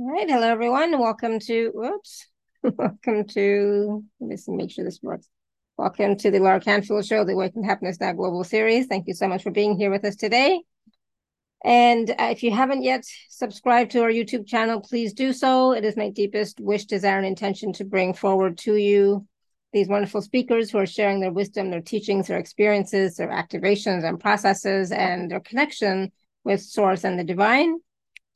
All right. Hello, everyone. Welcome to, whoops. Welcome to, let me make sure this works. Welcome to the Alara Canfield Show, the Awaken Happiness Now Global Series. Thank you so much for being here with us today. And uh, if you haven't yet subscribed to our YouTube channel, please do so. It is my deepest wish, desire, and intention to bring forward to you these wonderful speakers who are sharing their wisdom, their teachings, their experiences, their activations and processes, and their connection with Source and the Divine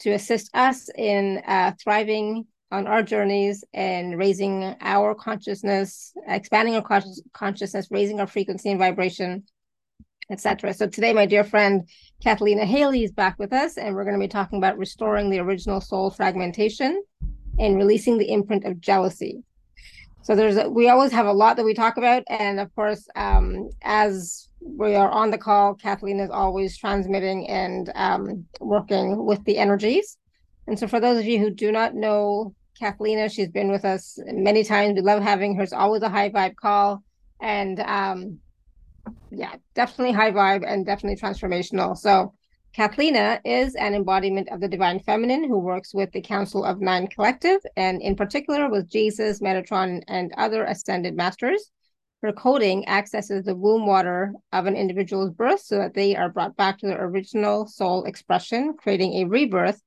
to assist us in uh, thriving on our journeys and raising our consciousness, expanding our con- consciousness, raising our frequency and vibration, etc. So today, my dear friend Cathleena Hailley is back with us, and we're going to be talking about restoring the original soul fragmentation and releasing the imprint of jealousy. So there's a, we always have a lot that we talk about, and of course, um, as we are on the call. Cathleena is always transmitting and um, working with the energies. And so, for those of you who do not know Cathleena, she's been with us many times. We love having her. It's always a high vibe call. And um, yeah, definitely high vibe and definitely transformational. So, Cathleena is an embodiment of the divine feminine who works with the Council of Nine Collective and, in particular, with Jesus, Metatron, and other ascended masters her coding accesses the womb water of an individual's birth so that they are brought back to their original soul expression, creating a rebirth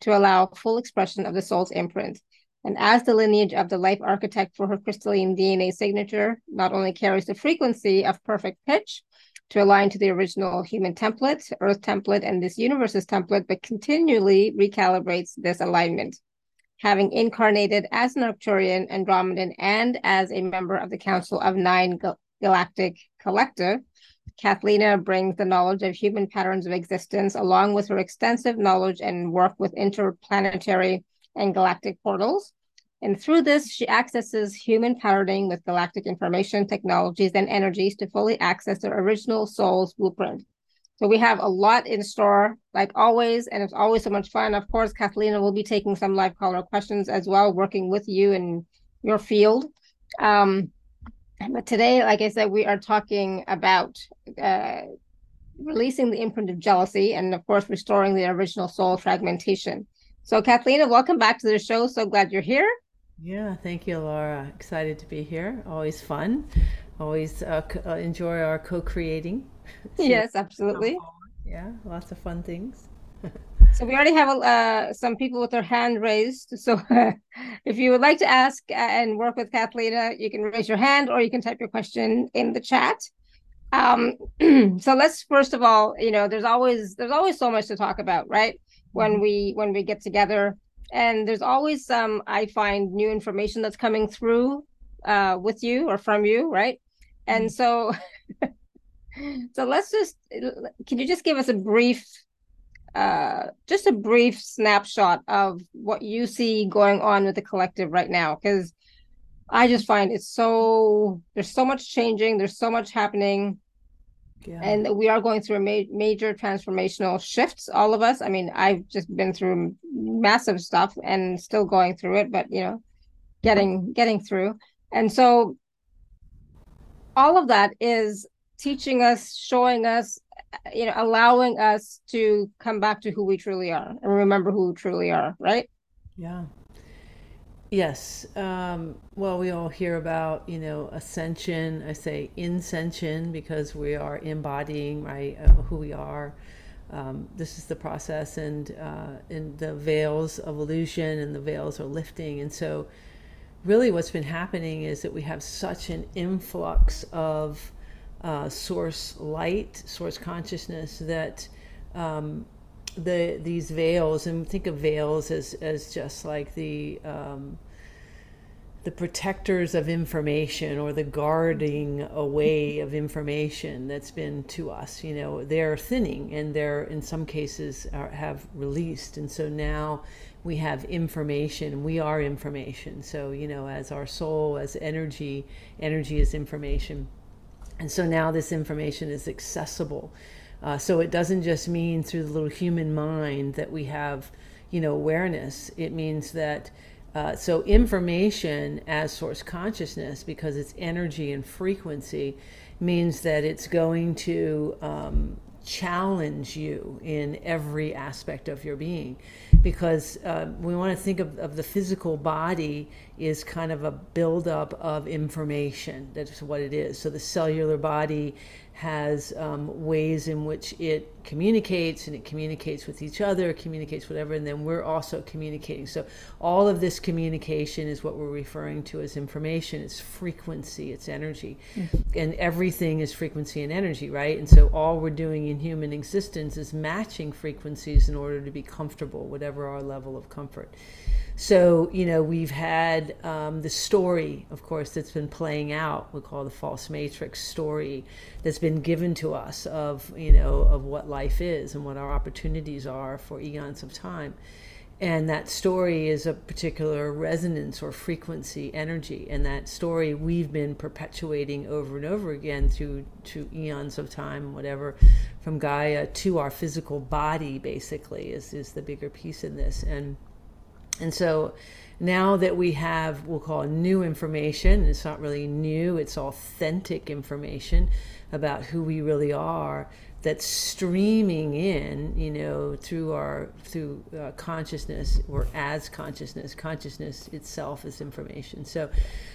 to allow full expression of the soul's imprint. And as the lineage of the life architect for her crystalline DNA signature not only carries the frequency of perfect pitch to align to the original human template, earth template, and this universe's template, but continually recalibrates this alignment having incarnated as an Arcturian Andromedan and as a member of the Council of Nine Galactic Collective, Cathleena brings the knowledge of human patterns of existence along with her extensive knowledge and work with interplanetary and galactic portals. And through this, she accesses human patterning with galactic information, technologies, and energies to fully access their original soul's blueprint. So we have a lot in store, like always, and it's always so much fun. Of course, Cathleena will be taking some live caller questions as well, working with you in your field. Um, but today, like I said, we are talking about uh, releasing the imprint of jealousy and, of course, restoring the original soul fragmentation. So, Cathleena, welcome back to the show. So glad you're here. Yeah, thank you, Alara. Excited to be here. Always fun. Always uh, uh enjoy our co creating. yes, absolutely. Yeah, lots of fun things. so we already have uh, some people with their hand raised. So if you would like to ask uh, and work with Cathleena, you can raise your hand or you can type your question in the chat. Um, so let's first of all, you know, there's always there's always so much to talk about, right? When mm-hmm. we when we get together, and there's always some I find new information that's coming through uh, with you or from you, right? And mm-hmm. so so let's just can you just give us a brief uh just a brief snapshot of what you see going on with the collective right now because i just find it's so there's so much changing there's so much happening yeah. and we are going through a ma- major transformational shifts all of us i mean i've just been through massive stuff and still going through it but you know getting getting through and so all of that is teaching us, showing us, uh, you know, allowing us to come back to who we truly are and remember who we truly are, right? Yeah. Yes. Um, well, we all hear about, you know, ascension. I say incension because we are embodying, right, uh, who we are. Um, this is the process, and uh, and the veils of illusion and the veils are lifting, and so really, what's been happening is that we have such an influx of uh, source light, source consciousness that um, the these veils and think of veils as as just like the um, the protectors of information or the guarding away of information that's been to us you know they're thinning and they're in some cases are, have released and so now we have information we are information so you know as our soul as energy energy is information and so now this information is accessible. Uh, so it doesn't just mean through the little human mind that we have, you know, awareness. It means that uh, so information as source consciousness, because it's energy and frequency, means that it's going to um, challenge you in every aspect of your being. Because uh, we want to think of, of the physical body is kind of a buildup of information. That's what it is. So the cellular body has um, ways in which it communicates and it communicates with each other, communicates whatever, and then we're also communicating. So all of this communication is what we're referring to as information. It's frequency, it's energy. Mm-hmm. And everything is frequency and energy, right? And so all we're doing in human existence is matching frequencies in order to be comfortable, whatever our level of comfort. So, you know, we've had um, the story, of course, that's been playing out, we call the false matrix story, that's been given to us of, you know, of what life is and what our opportunities are for eons of time. And that story is a particular resonance or frequency energy. And that story we've been perpetuating over and over again through to eons of time, whatever, from Gaia to our physical body, basically, is, is the bigger piece in this. And and so now that we have, we'll call new information, it's not really new, it's authentic information about who we really are that's streaming in, you know, through our, through uh, consciousness or as consciousness. Consciousness itself is information. So,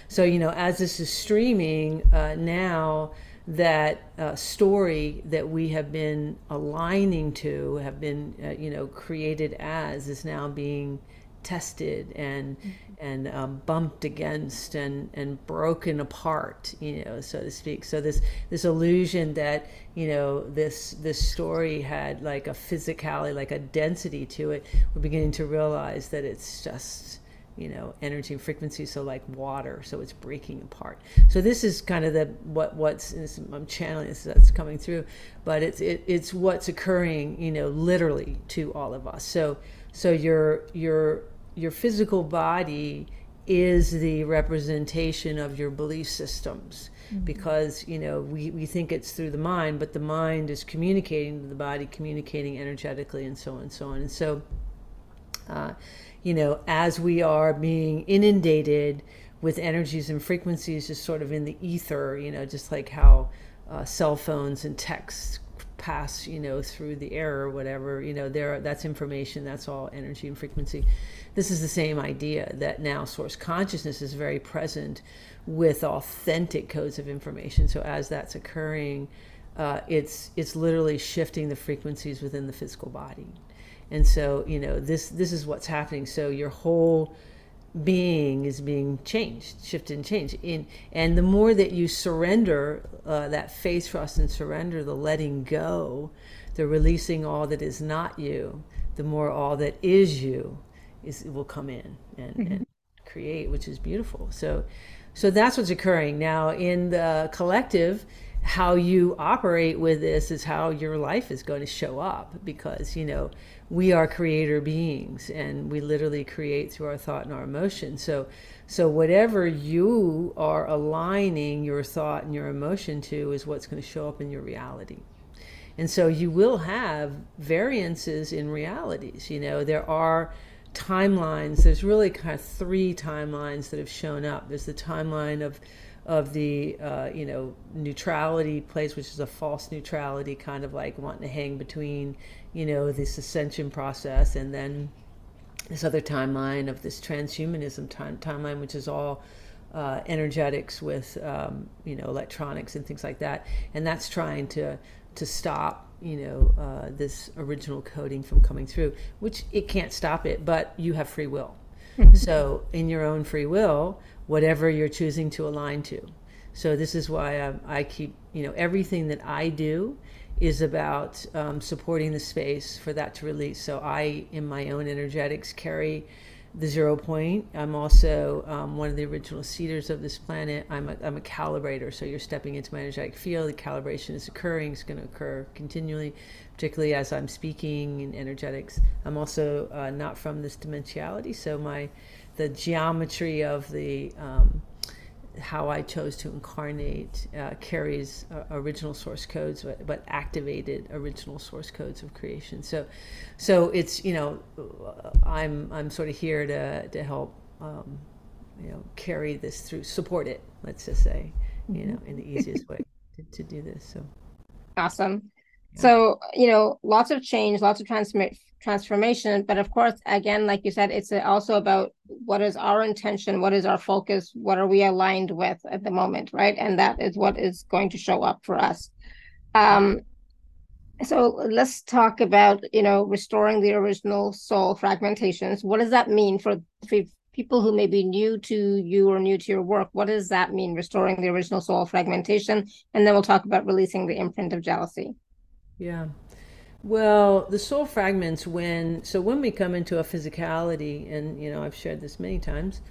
so, you know, as this is streaming uh, now, that uh, story that we have been aligning to, have been, uh, you know, created as, is now being tested and mm-hmm. and um, bumped against and and broken apart you know so to speak. So this this illusion that you know this this story had like a physicality like a density to it we're beginning to realize that it's just you know energy and frequency so like water so it's breaking apart. So this is kind of the what what's i'm channeling this that's coming through but it's it, it's what's occurring you know literally to all of us. So so your your your physical body is the representation of your belief systems mm-hmm. because you know we, we think it's through the mind but the mind is communicating to the body communicating energetically and so on and so on and so uh, you know as we are being inundated with energies and frequencies just sort of in the ether you know just like how uh, cell phones and texts pass you know through the air or whatever you know there that's information that's all energy and frequency this is the same idea that now source consciousness is very present with authentic codes of information. So as that's occurring, uh, it's it's literally shifting the frequencies within the physical body, and so you know this this is what's happening. So your whole being is being changed, shifted and changed. In and the more that you surrender uh, that faith, trust, and surrender, the letting go, the releasing all that is not you, the more all that is you is will come in and, mm-hmm. and create, which is beautiful. So, so that's what's occurring now in the collective. How you operate with this is how your life is going to show up because you know we are creator beings and we literally create through our thought and our emotion. So, so whatever you are aligning your thought and your emotion to is what's going to show up in your reality. And so you will have variances in realities. You know, there are timelines, there's really kind of three timelines that have shown up. There's the timeline of of the uh, you know neutrality place, which is a false neutrality, kind of like wanting to hang between you know this ascension process, and then this other timeline of this transhumanism time, timeline, which is all uh, energetics with um, you know electronics and things like that, and that's trying to to stop you know uh, this original coding from coming through which it can't stop it but you have free will. So in your own free will whatever you're choosing to align to so this is why I, I keep you know everything that i do is about um, supporting the space for that to release so i in my own energetics carry the zero point. I'm also um, one of the original seeders of this planet. I'm a, I'm a calibrator, so you're stepping into my energetic field. The calibration is occurring, it's going to occur continually, particularly as I'm speaking in energetics. I'm also uh, not from this dimensionality, so my the geometry of the um, how I chose to incarnate uh, carries uh, original source codes, but, but, activated original source codes of creation. So, so it's you know, I'm I'm sort of here to to help um, you know carry this through, support it. Let's just say, you know, in the easiest way to, to do this. So awesome. So, you know, lots of change, lots of transform- transformation. But of course, again, like you said, it's also about what is our intention, what is our focus, what are we aligned with at the moment, right? And that is what is going to show up for us. Um, so let's talk about, you know, restoring the original soul fragmentations. What does that mean for, for people who may be new to you or new to your work? What does that mean, restoring the original soul fragmentation? And then we'll talk about releasing the imprint of jealousy. Yeah. Well, the soul fragments when so when we come into a physicality, and you know I've shared this many times,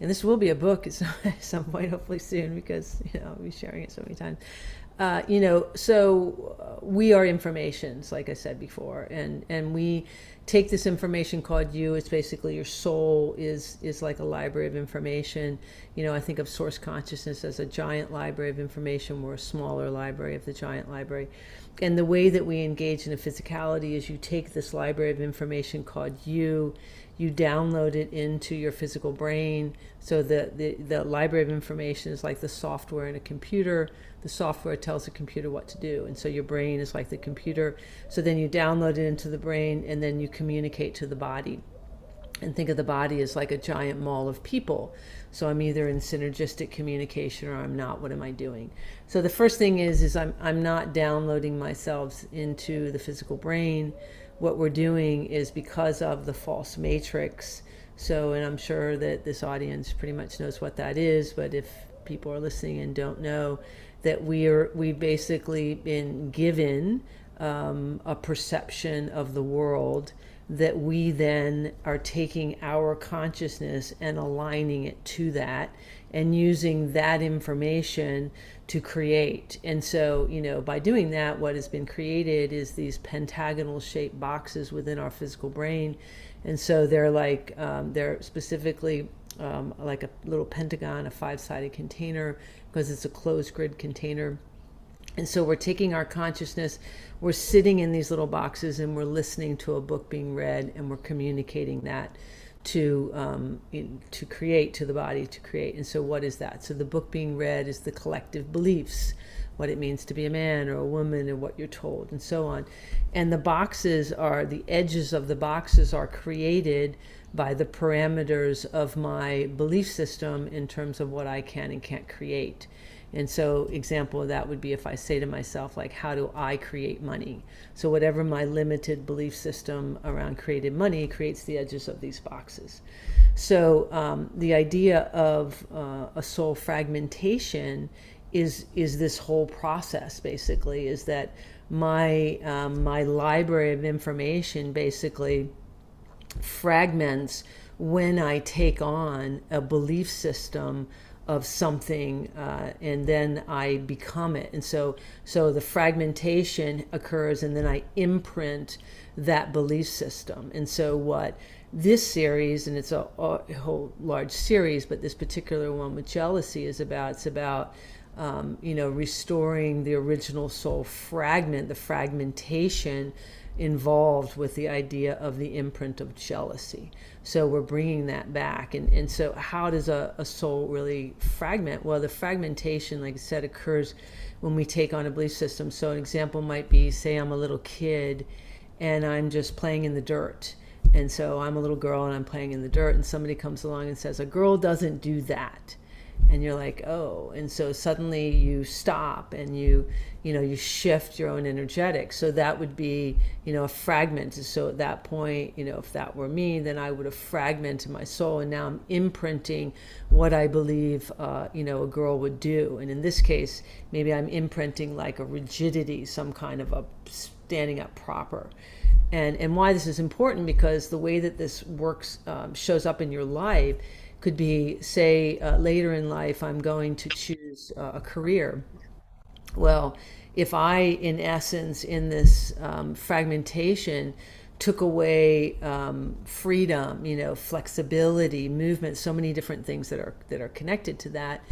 and this will be a book at some, point, hopefully soon, because you know I'll be sharing it so many times. Uh, you know, so uh, we are informations, like I said before, and and we take this information called you. It's basically your soul is is like a library of information. You know, I think of source consciousness as a giant library of information. We're a smaller library of the giant library and the way that we engage in a physicality is you take this library of information called you you download it into your physical brain. So the, the, the library of information is like the software in a computer. The software tells the computer what to do. And so your brain is like the computer. So then you download it into the brain and then you communicate to the body. And think of the body as like a giant mall of people so I'm either in synergistic communication or I'm not. What am I doing? So the first thing is is I'm I'm not downloading myself into the physical brain. What we're doing is because of the false matrix. So and I'm sure that this audience pretty much knows what that is, but if people are listening and don't know that we are we've basically been given um, a perception of the world that we then are taking our consciousness and aligning it to that and using that information to create. And so, you know, by doing that, what has been created is these pentagonal shaped boxes within our physical brain. And so they're like, um, they're specifically um, like a little pentagon, a five sided container, because it's a closed grid container and so we're taking our consciousness, we're sitting in these little boxes and we're listening to a book being read and we're communicating that to um, to create to the body to create. And so what is that? So the book being read is the collective beliefs, what it means to be a man or a woman and what you're told and so on. And the boxes are the edges of the boxes are created by the parameters of my belief system in terms of what I can and can't create. And so, example of that would be if I say to myself, like, how do I create money? So, whatever my limited belief system around created money creates the edges of these boxes. So, um, the idea of uh, a soul fragmentation is is this whole process. Basically, is that my um, my library of information basically fragments when I take on a belief system of something uh, and then I become it. And so so the fragmentation occurs and then I imprint that belief system. And so what this series and it's a, a whole large series, but this particular one with jealousy is about it's about um, you know restoring the original soul fragment, the fragmentation involved with the idea of the imprint of jealousy. So we're bringing that back. And, and so, how does a, a soul really fragment? Well, the fragmentation, like I said, occurs when we take on a belief system. So, an example might be say, I'm a little kid and I'm just playing in the dirt. And so, I'm a little girl and I'm playing in the dirt, and somebody comes along and says, A girl doesn't do that and you're like oh and so suddenly you stop and you you know you shift your own energetic so that would be you know a fragment. So at that point you know if that were me then i would have fragmented my soul. And now i'm imprinting what i believe uh, you know a girl would do. And in this case maybe i'm imprinting like a rigidity some kind of a standing up proper. And and why this is important because the way that this works um, shows up in your life could be, say, uh, later in life, I'm going to choose uh, a career. Well, if I, in essence, in this um, fragmentation, took away um, freedom, you know, flexibility, movement, so many different things that are that are connected to that.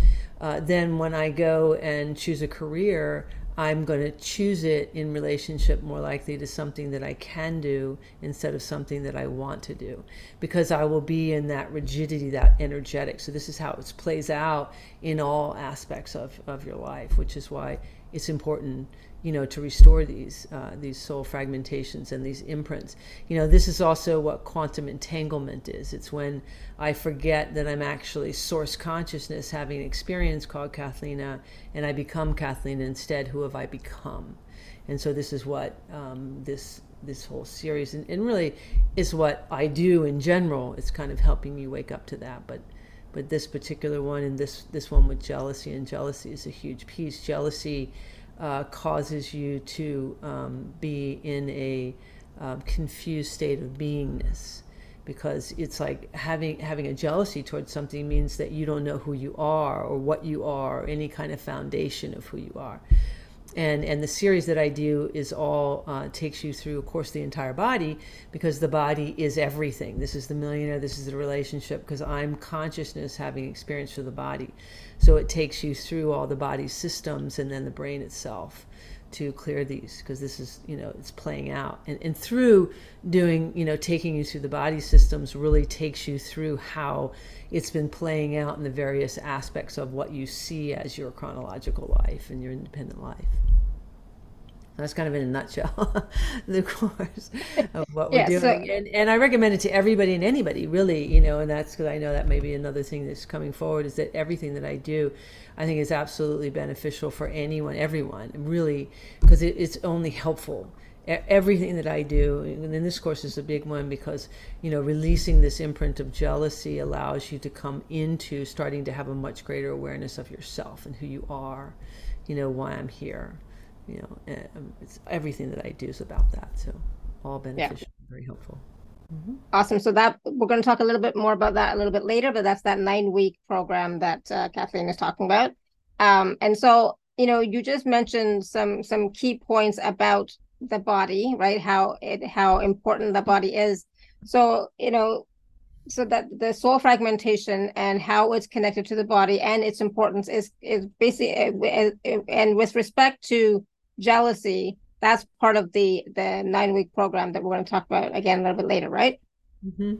Uh, then when I go and choose a career, I'm going to choose it in relationship more likely to something that I can do instead of something that I want to do because I will be in that rigidity, that energetic. So, this is how it plays out in all aspects of, of your life, which is why it's important you know, to restore these uh, these soul fragmentations and these imprints. You know, this is also what quantum entanglement is. It's when I forget that I'm actually source consciousness, having an experience called Cathleena, and I become Kathleen instead. Who have I become? And so this is what um, this this whole series and, and really is what I do in general. It's kind of helping you wake up to that, but but this particular one and this this one with jealousy and jealousy is a huge piece. Jealousy uh, causes you to um, be in a um, confused state of beingness because it's like having having a jealousy towards something means that you don't know who you are or what you are or any kind of foundation of who you are and and the series that I do is all uh, takes you through, of course, the entire body because the body is everything. This is the millionaire. This is the relationship because I'm consciousness having experience for the body, so it takes you through all the body systems and then the brain itself to clear these because this is you know it's playing out. And, and through doing you know taking you through the body systems really takes you through how it's been playing out in the various aspects of what you see as your chronological life and your independent life that's kind of in a nutshell the course of what we're yeah, doing. So, and, and I recommend it to everybody and anybody, really, you know, and that's because I know that may be another thing that's coming forward is that everything that I do, I think is absolutely beneficial for anyone, everyone, really, because it, it's only helpful. Everything that I do, and then this course is a big one because, you know, releasing this imprint of jealousy allows you to come into starting to have a much greater awareness of yourself and who you are, you know, why I'm here you know, um, it's everything that I do is about that. So all beneficial, yeah. very helpful. Mm-hmm. Awesome. So that we're going to talk a little bit more about that a little bit later, but that's that nine week program that uh, Cathleena is talking about. Um, and so you know, you just mentioned some some key points about the body, right? How it how important the body is. So you know, so that the soul fragmentation and how it's connected to the body and its importance is is basically uh, uh, and with respect to jealousy that's part of the the nine week program that we're going to talk about again a little bit later right? Mm-hmm.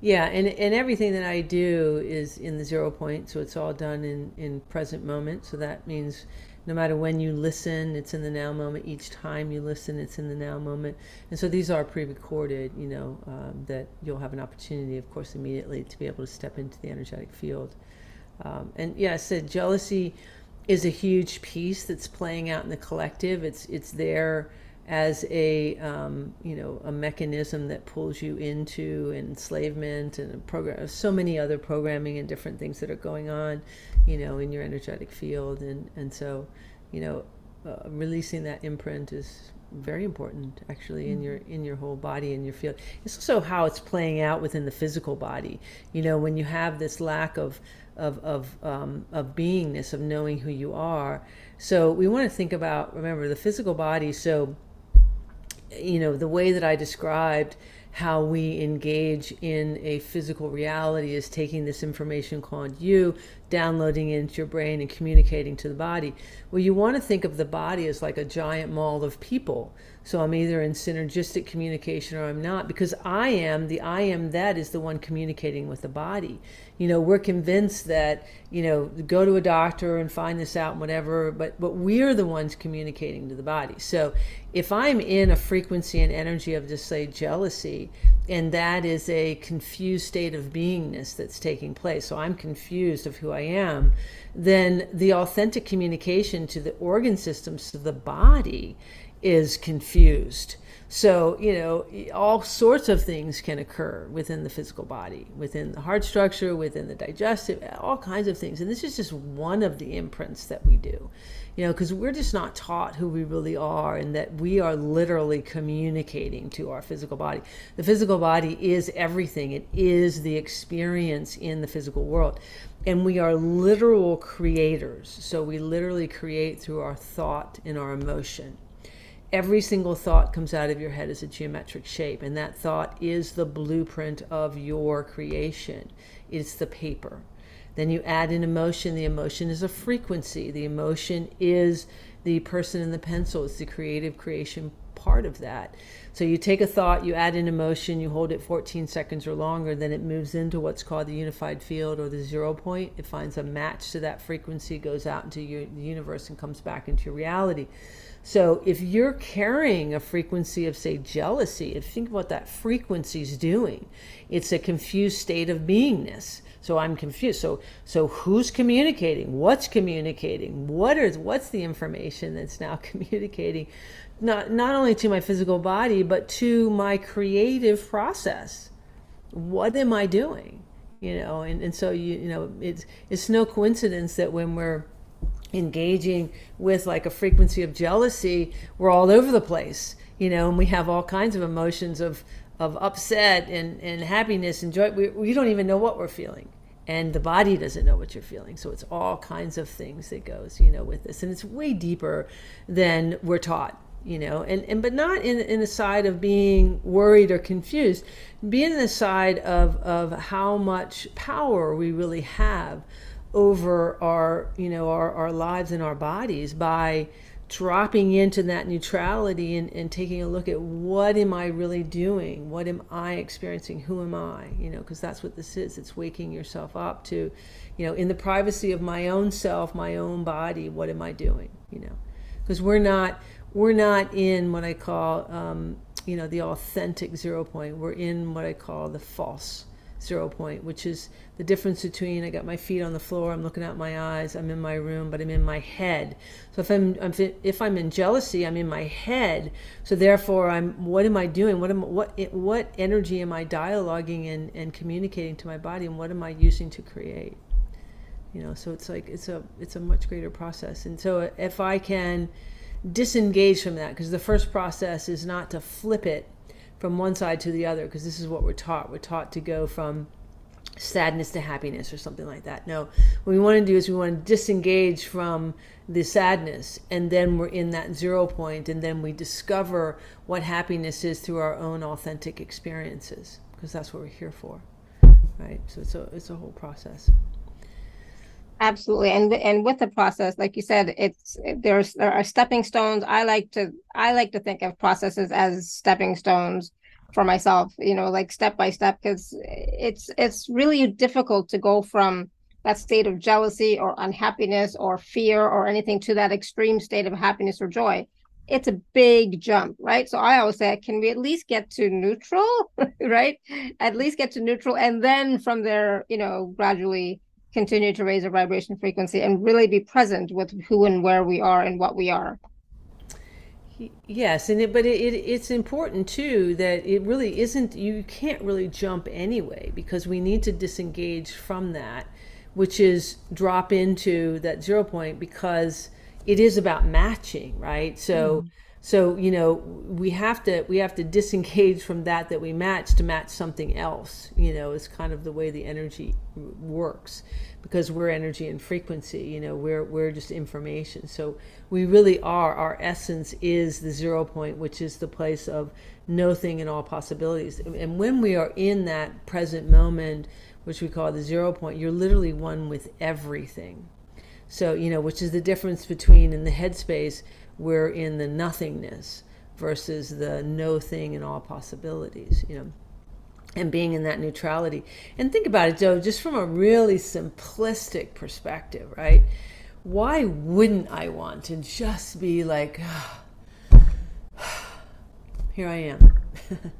yeah and and everything that i do is in the zero point so it's all done in in present moment. So that means no matter when you listen it's in the now moment. Each time you listen it's in the now moment. And so these are pre-recorded you know um, that you'll have an opportunity of course immediately to be able to step into the energetic field. Um, and yeah i said jealousy is a huge piece that's playing out in the collective. It's it's there as a um, you know a mechanism that pulls you into enslavement and a program so many other programming and different things that are going on you know in your energetic field and and so you know uh, releasing that imprint is very important actually mm-hmm. in your in your whole body and your field it's also how it's playing out within the physical body you know when you have this lack of of of um, of beingness, of knowing who you are. So we want to think about remember the physical body. So you know the way that I described how we engage in a physical reality is taking this information called you, downloading it into your brain, and communicating to the body. Well, you want to think of the body as like a giant mall of people. So I'm either in synergistic communication or I'm not because I am, the I am that is the one communicating with the body. You know we're convinced that you know go to a doctor and find this out and whatever but but we're the ones communicating to the body. So if i'm in a frequency and energy of just say jealousy and that is a confused state of beingness that's taking place so i'm confused of who i am then the authentic communication to the organ systems to the body is confused so, you know, all sorts of things can occur within the physical body, within the heart structure, within the digestive, all kinds of things. And this is just one of the imprints that we do, you know, because we're just not taught who we really are and that we are literally communicating to our physical body. The physical body is everything, it is the experience in the physical world. And we are literal creators. So we literally create through our thought and our emotion every single thought comes out of your head as a geometric shape, and that thought is the blueprint of your creation. It's the paper. Then you add an emotion. The emotion is a frequency. The emotion is the person in the pencil it's the creative creation part of that. So you take a thought, you add an emotion, you hold it 14 seconds or longer, then it moves into what's called the unified field or the zero point. It finds a match to that frequency, goes out into your, the universe, and comes back into your reality. So if you're carrying a frequency of, say, jealousy, if you think what that frequency is doing, it's a confused state of beingness. So I'm confused. So so who's communicating? What's communicating? What is what's the information that's now communicating? Not not only to my physical body, but to my creative process. What am I doing? You know, and, and so you you know, it's it's no coincidence that when we're engaging with like a frequency of jealousy, we're all over the place, you know, and we have all kinds of emotions of of upset and, and happiness and joy. We, we don't even know what we're feeling. And the body doesn't know what you're feeling. So it's all kinds of things that goes, you know, with this. And it's way deeper than we're taught, you know, and, and but not in, in the side of being worried or confused, being in the side of, of how much power we really have over our you know our, our lives and our bodies by dropping into that neutrality and, and taking a look at what am i really doing? What am i experiencing? Who am i? You know because that's what this is. It's waking yourself up to you know in the privacy of my own self my own body what am i doing? You know because we're not we're not in what i call um, you know the authentic zero point we're in what i call the false zero point, which is the difference between I got my feet on the floor, I'm looking out my eyes, I'm in my room, but I'm in my head. So if I'm, I'm if I'm in jealousy, I'm in my head. So therefore, I'm what am I doing? What am what what energy am I dialoguing and, and communicating to my body, and what am I using to create? You know, so it's like it's a it's a much greater process. And so if I can disengage from that, because the first process is not to flip it from one side to the other because this is what we're taught. We're taught to go from sadness to happiness or something like that. No, what we want to do is we want to disengage from the sadness and then we're in that zero point and then we discover what happiness is through our own authentic experiences because that's what we're here for. Right? So it's a it's a whole process. Absolutely, and and with the process, like you said, it's there's there are stepping stones. I like to I like to think of processes as stepping stones for myself. You know, like step by step, because it's it's really difficult to go from that state of jealousy or unhappiness or fear or anything to that extreme state of happiness or joy. It's a big jump, right? So I always say, can we at least get to neutral, right? At least get to neutral, and then from there, you know, gradually continue to raise our vibration frequency and really be present with who and where we are and what we are. Yes, and it, but it, it, it's important too that it really isn't. You can't really jump anyway because we need to disengage from that, which is drop into that zero point because it is about matching, right? So. Mm so you know we have to we have to disengage from that that we match to match something else you know is kind of the way the energy works. Because we're energy and frequency you know we're we're just information. So we really are our essence is the zero point which is the place of no thing and all possibilities. And when we are in that present moment which we call the zero point you're literally one with everything. So you know which is the difference between in the headspace we're in the nothingness versus the no thing and all possibilities, you know, and being in that neutrality. And think about it, Joe, just from a really simplistic perspective, right? Why wouldn't I want to just be like, here I am?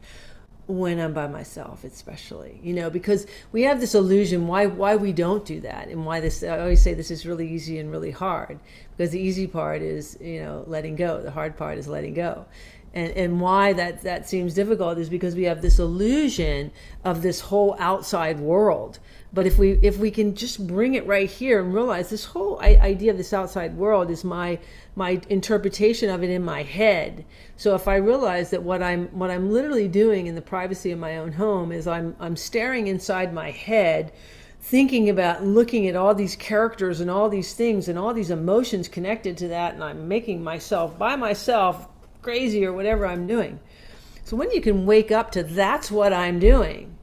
when I'm by myself, especially, you know, because we have this illusion why why we don't do that, and why this. I always say this is really easy and really hard, because the easy part is you know letting go, the hard part is letting go, and and why that that seems difficult is because we have this illusion of this whole outside world but if we if we can just bring it right here and realize this whole idea of this outside world is my my interpretation of it in my head. So if i realize that what i'm what i'm literally doing in the privacy of my own home is i'm i'm staring inside my head thinking about looking at all these characters and all these things and all these emotions connected to that and i'm making myself by myself crazy or whatever i'm doing. So when you can wake up to that's what i'm doing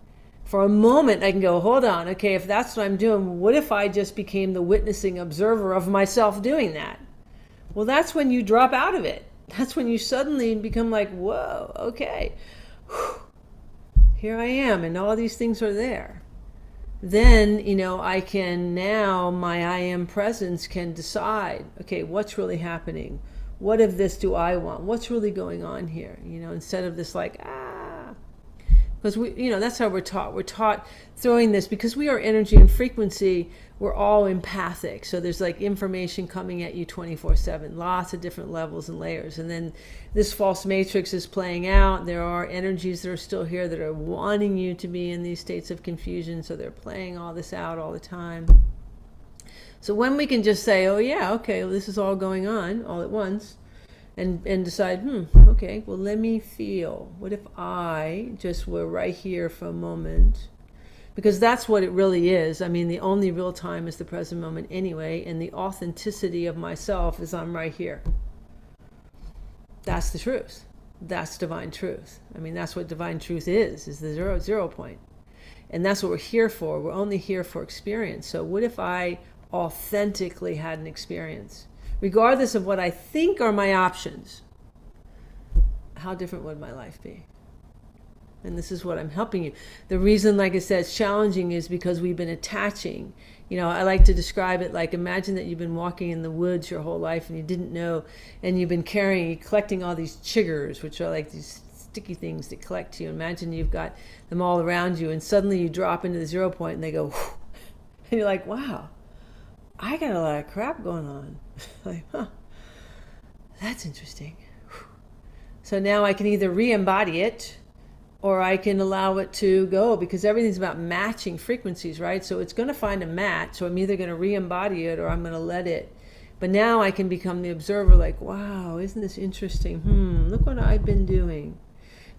for a moment I can go, hold on, okay, if that's what I'm doing, what if I just became the witnessing observer of myself doing that? Well, that's when you drop out of it. That's when you suddenly become like, whoa, okay, Whew. here I am, and all these things are there. Then, you know, I can now, my I am presence can decide, okay, what's really happening? What of this do I want? What's really going on here? You know, instead of this like, ah, because we, you know, that's how we're taught. We're taught throwing this because we are energy and frequency we're all empathic. So there's like information coming at you 24 7, lots of different levels and layers. And then this false matrix is playing out. There are energies that are still here that are wanting you to be in these states of confusion. So they're playing all this out all the time. So when we can just say, oh, yeah, okay, well, this is all going on all at once. And, and decide, hmm, okay, well, let me feel. What if I just were right here for a moment because that's what it really is. I mean, the only real time is the present moment anyway, and the authenticity of myself is I'm right here. That's the truth. That's divine truth. I mean, that's what divine truth is, is the zero zero point. And that's what we're here for. We're only here for experience. So what if I authentically had an experience? Regardless of what I think are my options, how different would my life be? and this is what I'm helping you. The reason, like I said, it's challenging is because we've been attaching. You know, I like to describe it like imagine that you've been walking in the woods your whole life and you didn't know, and you've been carrying, collecting all these chiggers, which are like these sticky things that collect to you. Imagine you've got them all around you, and suddenly you drop into the zero point and they go, and you're like, wow, I got a lot of crap going on. like, huh, that's interesting. So now I can either re embody it or I can allow it to go because everything's about matching frequencies, right? So it's going to find a match. So I'm either going to re embody it or I'm going to let it. But now I can become the observer, like, wow, isn't this interesting? Hmm, look what I've been doing.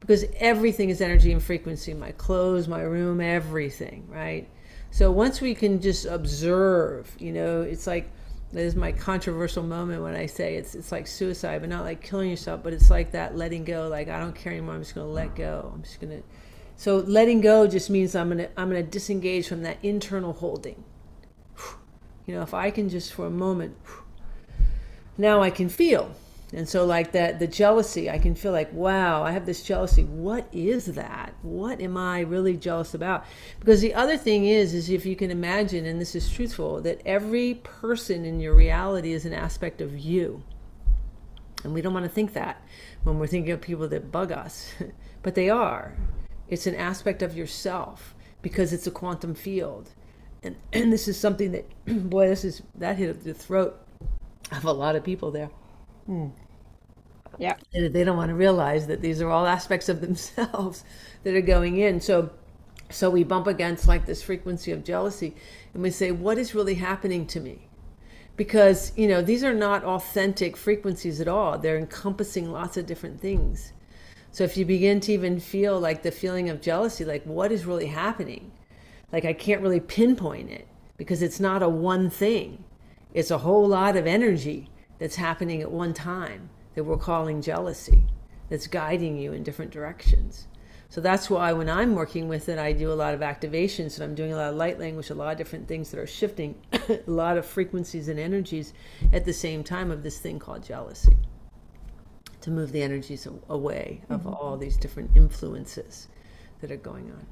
Because everything is energy and frequency my clothes, my room, everything, right? So once we can just observe, you know, it's like that is my controversial moment when I say it's it's like suicide, but not like killing yourself, but it's like that letting go. Like I don't care anymore. I'm just to let go. I'm just to. So letting go just means I'm gonna I'm gonna disengage from that internal holding. You know, if I can just for a moment, now I can feel. And so, like that, the jealousy, I can feel like, wow, I have this jealousy. What is that? What am I really jealous about? Because the other thing is, is if you can imagine, and this is truthful, that every person in your reality is an aspect of you. And we don't want to think that when we're thinking of people that bug us, but they are. It's an aspect of yourself because it's a quantum field. And, and this is something that, boy, this is, that hit the throat of a lot of people there. Hmm. Yeah. They don't want to realize that these are all aspects of themselves that are going in. So so we bump against like this frequency of jealousy and we say, what is really happening to me? Because, you know, these are not authentic frequencies at all. They're encompassing lots of different things. So if you begin to even feel like the feeling of jealousy, like what is really happening? Like I can't really pinpoint it because it's not a one thing. It's a whole lot of energy that's happening at one time that we're calling jealousy that's guiding you in different directions. So that's why when I'm working with it, I do a lot of activations and I'm doing a lot of light language, a lot of different things that are shifting a lot of frequencies and energies at the same time of this thing called jealousy to move the energies away of mm-hmm. all these different influences that are going on.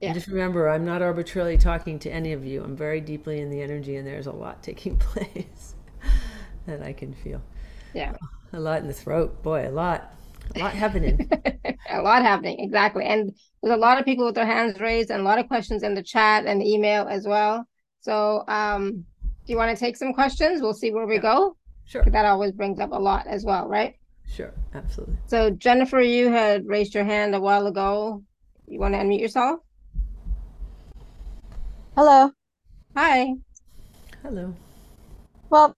Yeah. And just remember, I'm not arbitrarily talking to any of you. I'm very deeply in the energy, and there's a lot taking place that I can feel. Yeah. A lot in the throat. Boy, a lot. A lot happening. a lot happening, exactly. And there's a lot of people with their hands raised and a lot of questions in the chat and the email as well. So um do you want to take some questions? We'll see where we yeah. go. Sure. That always brings up a lot as well, right? Sure, absolutely. So Jennifer, you had raised your hand a while ago. You want to unmute yourself? Hello. Hi. Hello. Well,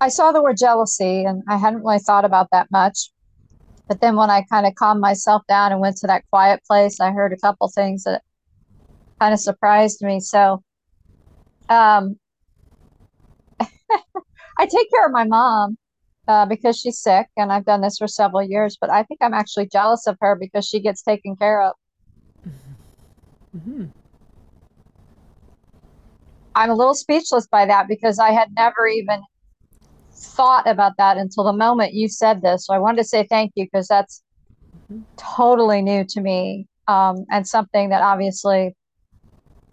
I saw the word jealousy and I hadn't really thought about that much. But then when I kind of calmed myself down and went to that quiet place, I heard a couple things that kind of surprised me. So um, I take care of my mom uh, because she's sick, and I've done this for several years. But I think I'm actually jealous of her because she gets taken care of. Mm-hmm. I'm a little speechless by that because I had never even thought about that until the moment you said this. So I wanted to say thank you because that's totally new to me um, and something that obviously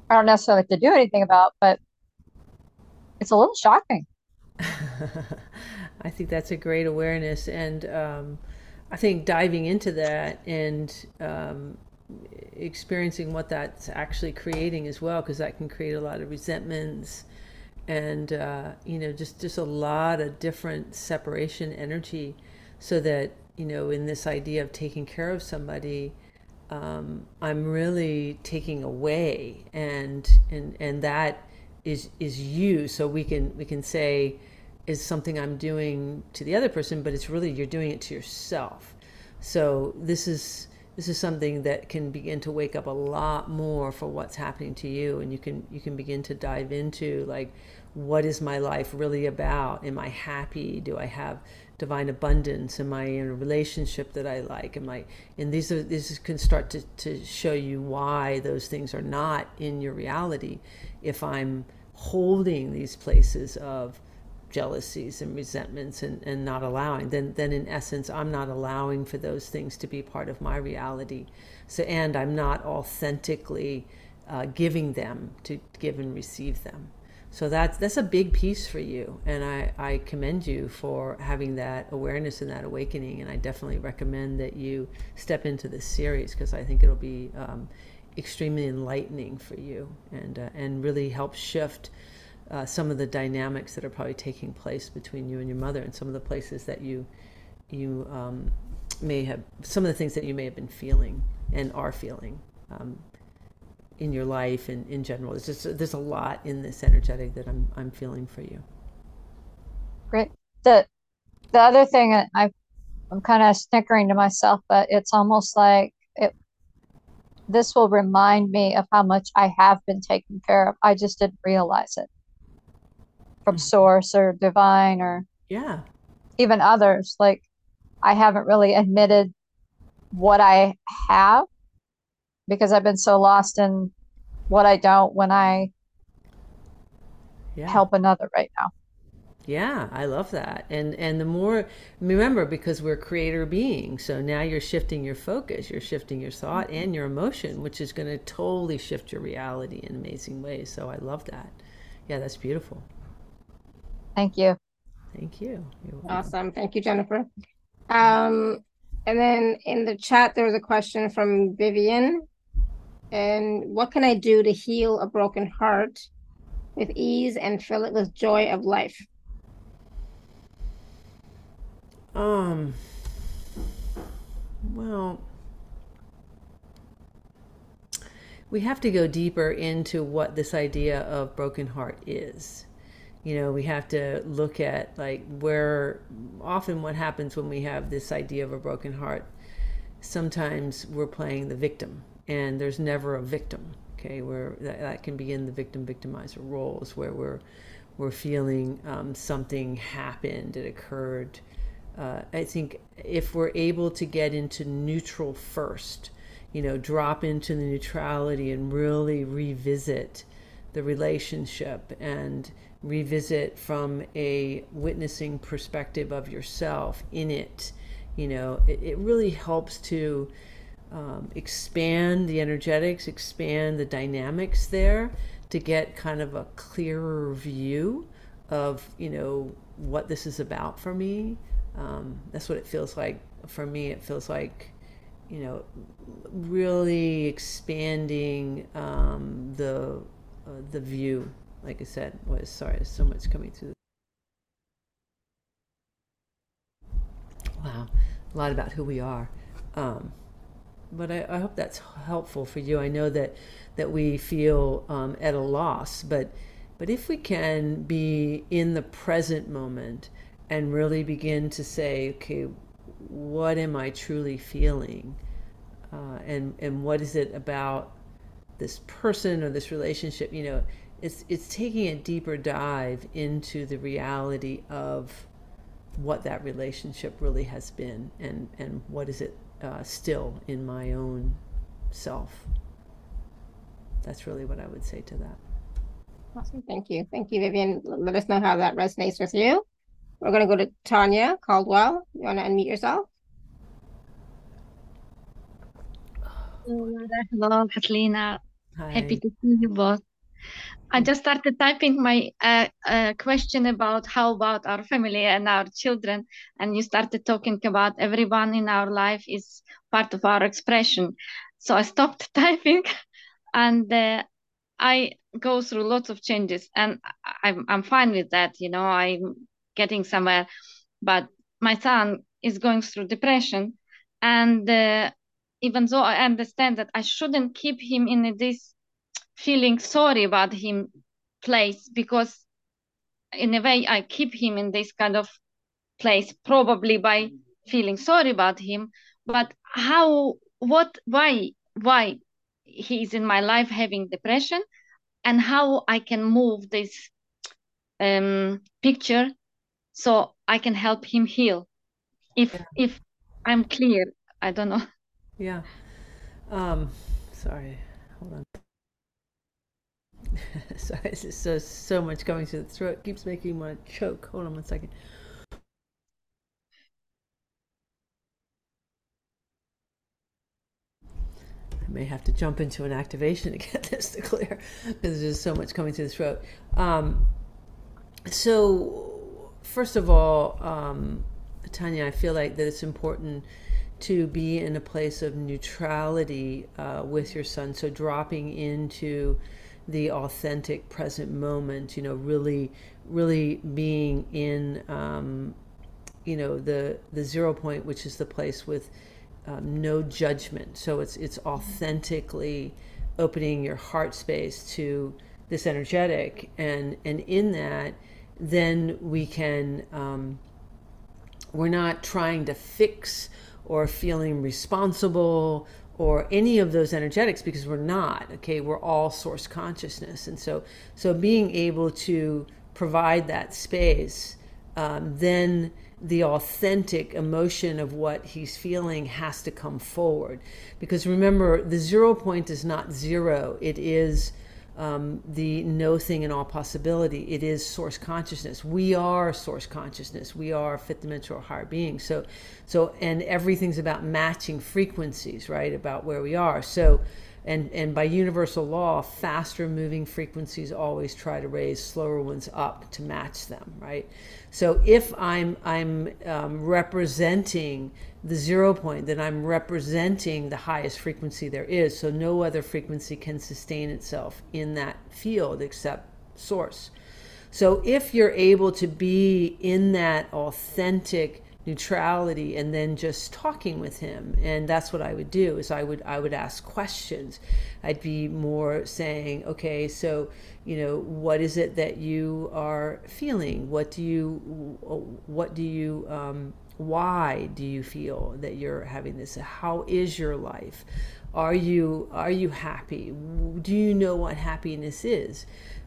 I don't necessarily have to do anything about, but it's a little shocking. I think that's a great awareness. And um, I think diving into that and um, experiencing what that's actually creating as well, because that can create a lot of resentments and uh, you know just just a lot of different separation energy so that you know in this idea of taking care of somebody um, i'm really taking away and and and that is is you. So we can we can say is something i'm doing to the other person but it's really you're doing it to yourself. So this is this is something that can begin to wake up a lot more for what's happening to you and you can you can begin to dive into like what is my life really about? Am I happy? Do I have divine abundance? Am I in a relationship that I like? Am I and these are these can start to, to show you why those things are not in your reality if I'm holding these places of jealousies and resentments and, and not allowing then then in essence i'm not allowing for those things to be part of my reality so and i'm not authentically uh, giving them to give and receive them so that's that's a big piece for you and I, I commend you for having that awareness and that awakening and i definitely recommend that you step into this series because i think it'll be um, extremely enlightening for you and uh, and really help shift uh, some of the dynamics that are probably taking place between you and your mother and some of the places that you you um, may have some of the things that you may have been feeling and are feeling um, in your life and in general. There's just there's a lot in this energetic that I'm I'm feeling for you. Great. The the other thing I I'm kind of snickering to myself, but it's almost like it. This will remind me of how much I have been taken care of. I just didn't realize it from mm-hmm. source or divine or yeah, even others. Like I haven't really admitted what I have because I've been so lost in what I don't when I yeah. help another right now. Yeah, I love that. And and the more remember because we're creator beings, so now you're shifting your focus, you're shifting your thought and your emotion, which is going to totally shift your reality in amazing ways. So I love that. Yeah, that's beautiful. Thank you. Thank you. Awesome. Thank you, Jennifer. Um, and then in the chat, there was a question from Vivian. And what can I do to heal a broken heart with ease and fill it with joy of life? Um, well, we have to go deeper into what this idea of broken heart is. You know, we have to look at like where often what happens when we have this idea of a broken heart. Sometimes we're playing the victim and there's never a victim okay where that, that can be in the victim victimizer roles where we're we're feeling um, something happened it occurred. Uh, i think if we're able to get into neutral first you know drop into the neutrality and really revisit the relationship and revisit from a witnessing perspective of yourself in it you know it, it really helps to um, expand the energetics, expand the dynamics there to get kind of a clearer view of, you know, what this is about for me. Um, that's what it feels like for me. It feels like, you know, really expanding um, the uh, the view. Like I said, was sorry, so much coming through. Wow, a lot about who we are. Um, but I, I, hope that's helpful for you. I know that that we feel um, at a loss, but but if we can be in the present moment and really begin to say, okay, what am I truly feeling, uh, and and what is it about this person or this relationship? You know, it's it's taking a deeper dive into the reality of what that relationship really has been and and what is it uh, still in my own self. That's really what I would say to that. Awesome. Thank you. Thank you, Vivian. Let us know how that resonates with you. We're going to go to Tanya Caldwell. You want to unmute yourself? Hello, Cathleena. Hi. Happy to see you both. I just started typing my uh, uh, question about how about our family and our children, and you started talking about everyone in our life is part of our expression. So I stopped typing, and uh, I go through lots of changes, and I'm I'm fine with that. You know, I'm getting somewhere, but my son is going through depression, and uh, even though I understand that I shouldn't keep him in this feeling sorry about him place because in a way I keep him in this kind of place probably by feeling sorry about him but how what why why he is in my life having depression and how I can move this um, picture so I can help him heal if Yeah. if I'm clear I don't know Yeah. Um, sorry. Sorry, it's just so so much going through the throat. Keeps making me want to choke. Hold on one second. I may have to jump into an activation to get this to clear because there's just so much coming through the throat. Um, so, first of all, um, Tanya, I feel like that it's important to be in a place of neutrality uh, with your son. So, dropping into the authentic present moment, you know, really, really being in, um, you know, the the zero point, which is the place with um, no judgment. So it's it's authentically opening your heart space to this energetic, and and in that, then we can. Um, we're not trying to fix or feeling responsible or any of those energetics because we're not okay? We're all source consciousness. And so so being able to provide that space um, then the authentic emotion of what he's feeling has to come forward. Because remember the zero point is not zero. It is um, the no thing in all possibility. It is source consciousness. We are source consciousness. We are fifth dimensional higher beings. So, so, and everything's about matching frequencies, right? About where we are. So, and and by universal law, faster moving frequencies always try to raise slower ones up to match them, right? So, if I'm I'm um, representing the zero point, then I'm representing the highest frequency there is. So no other frequency can sustain itself in that field except source. So if you're able to be in that authentic neutrality and then just talking with him. And that's what I would do is I would I would ask questions. I'd be more saying okay so you know what is it that you are feeling? What do you what do you um, why do you feel that you're having this? How is your life? Are you are you happy? Do you know what happiness is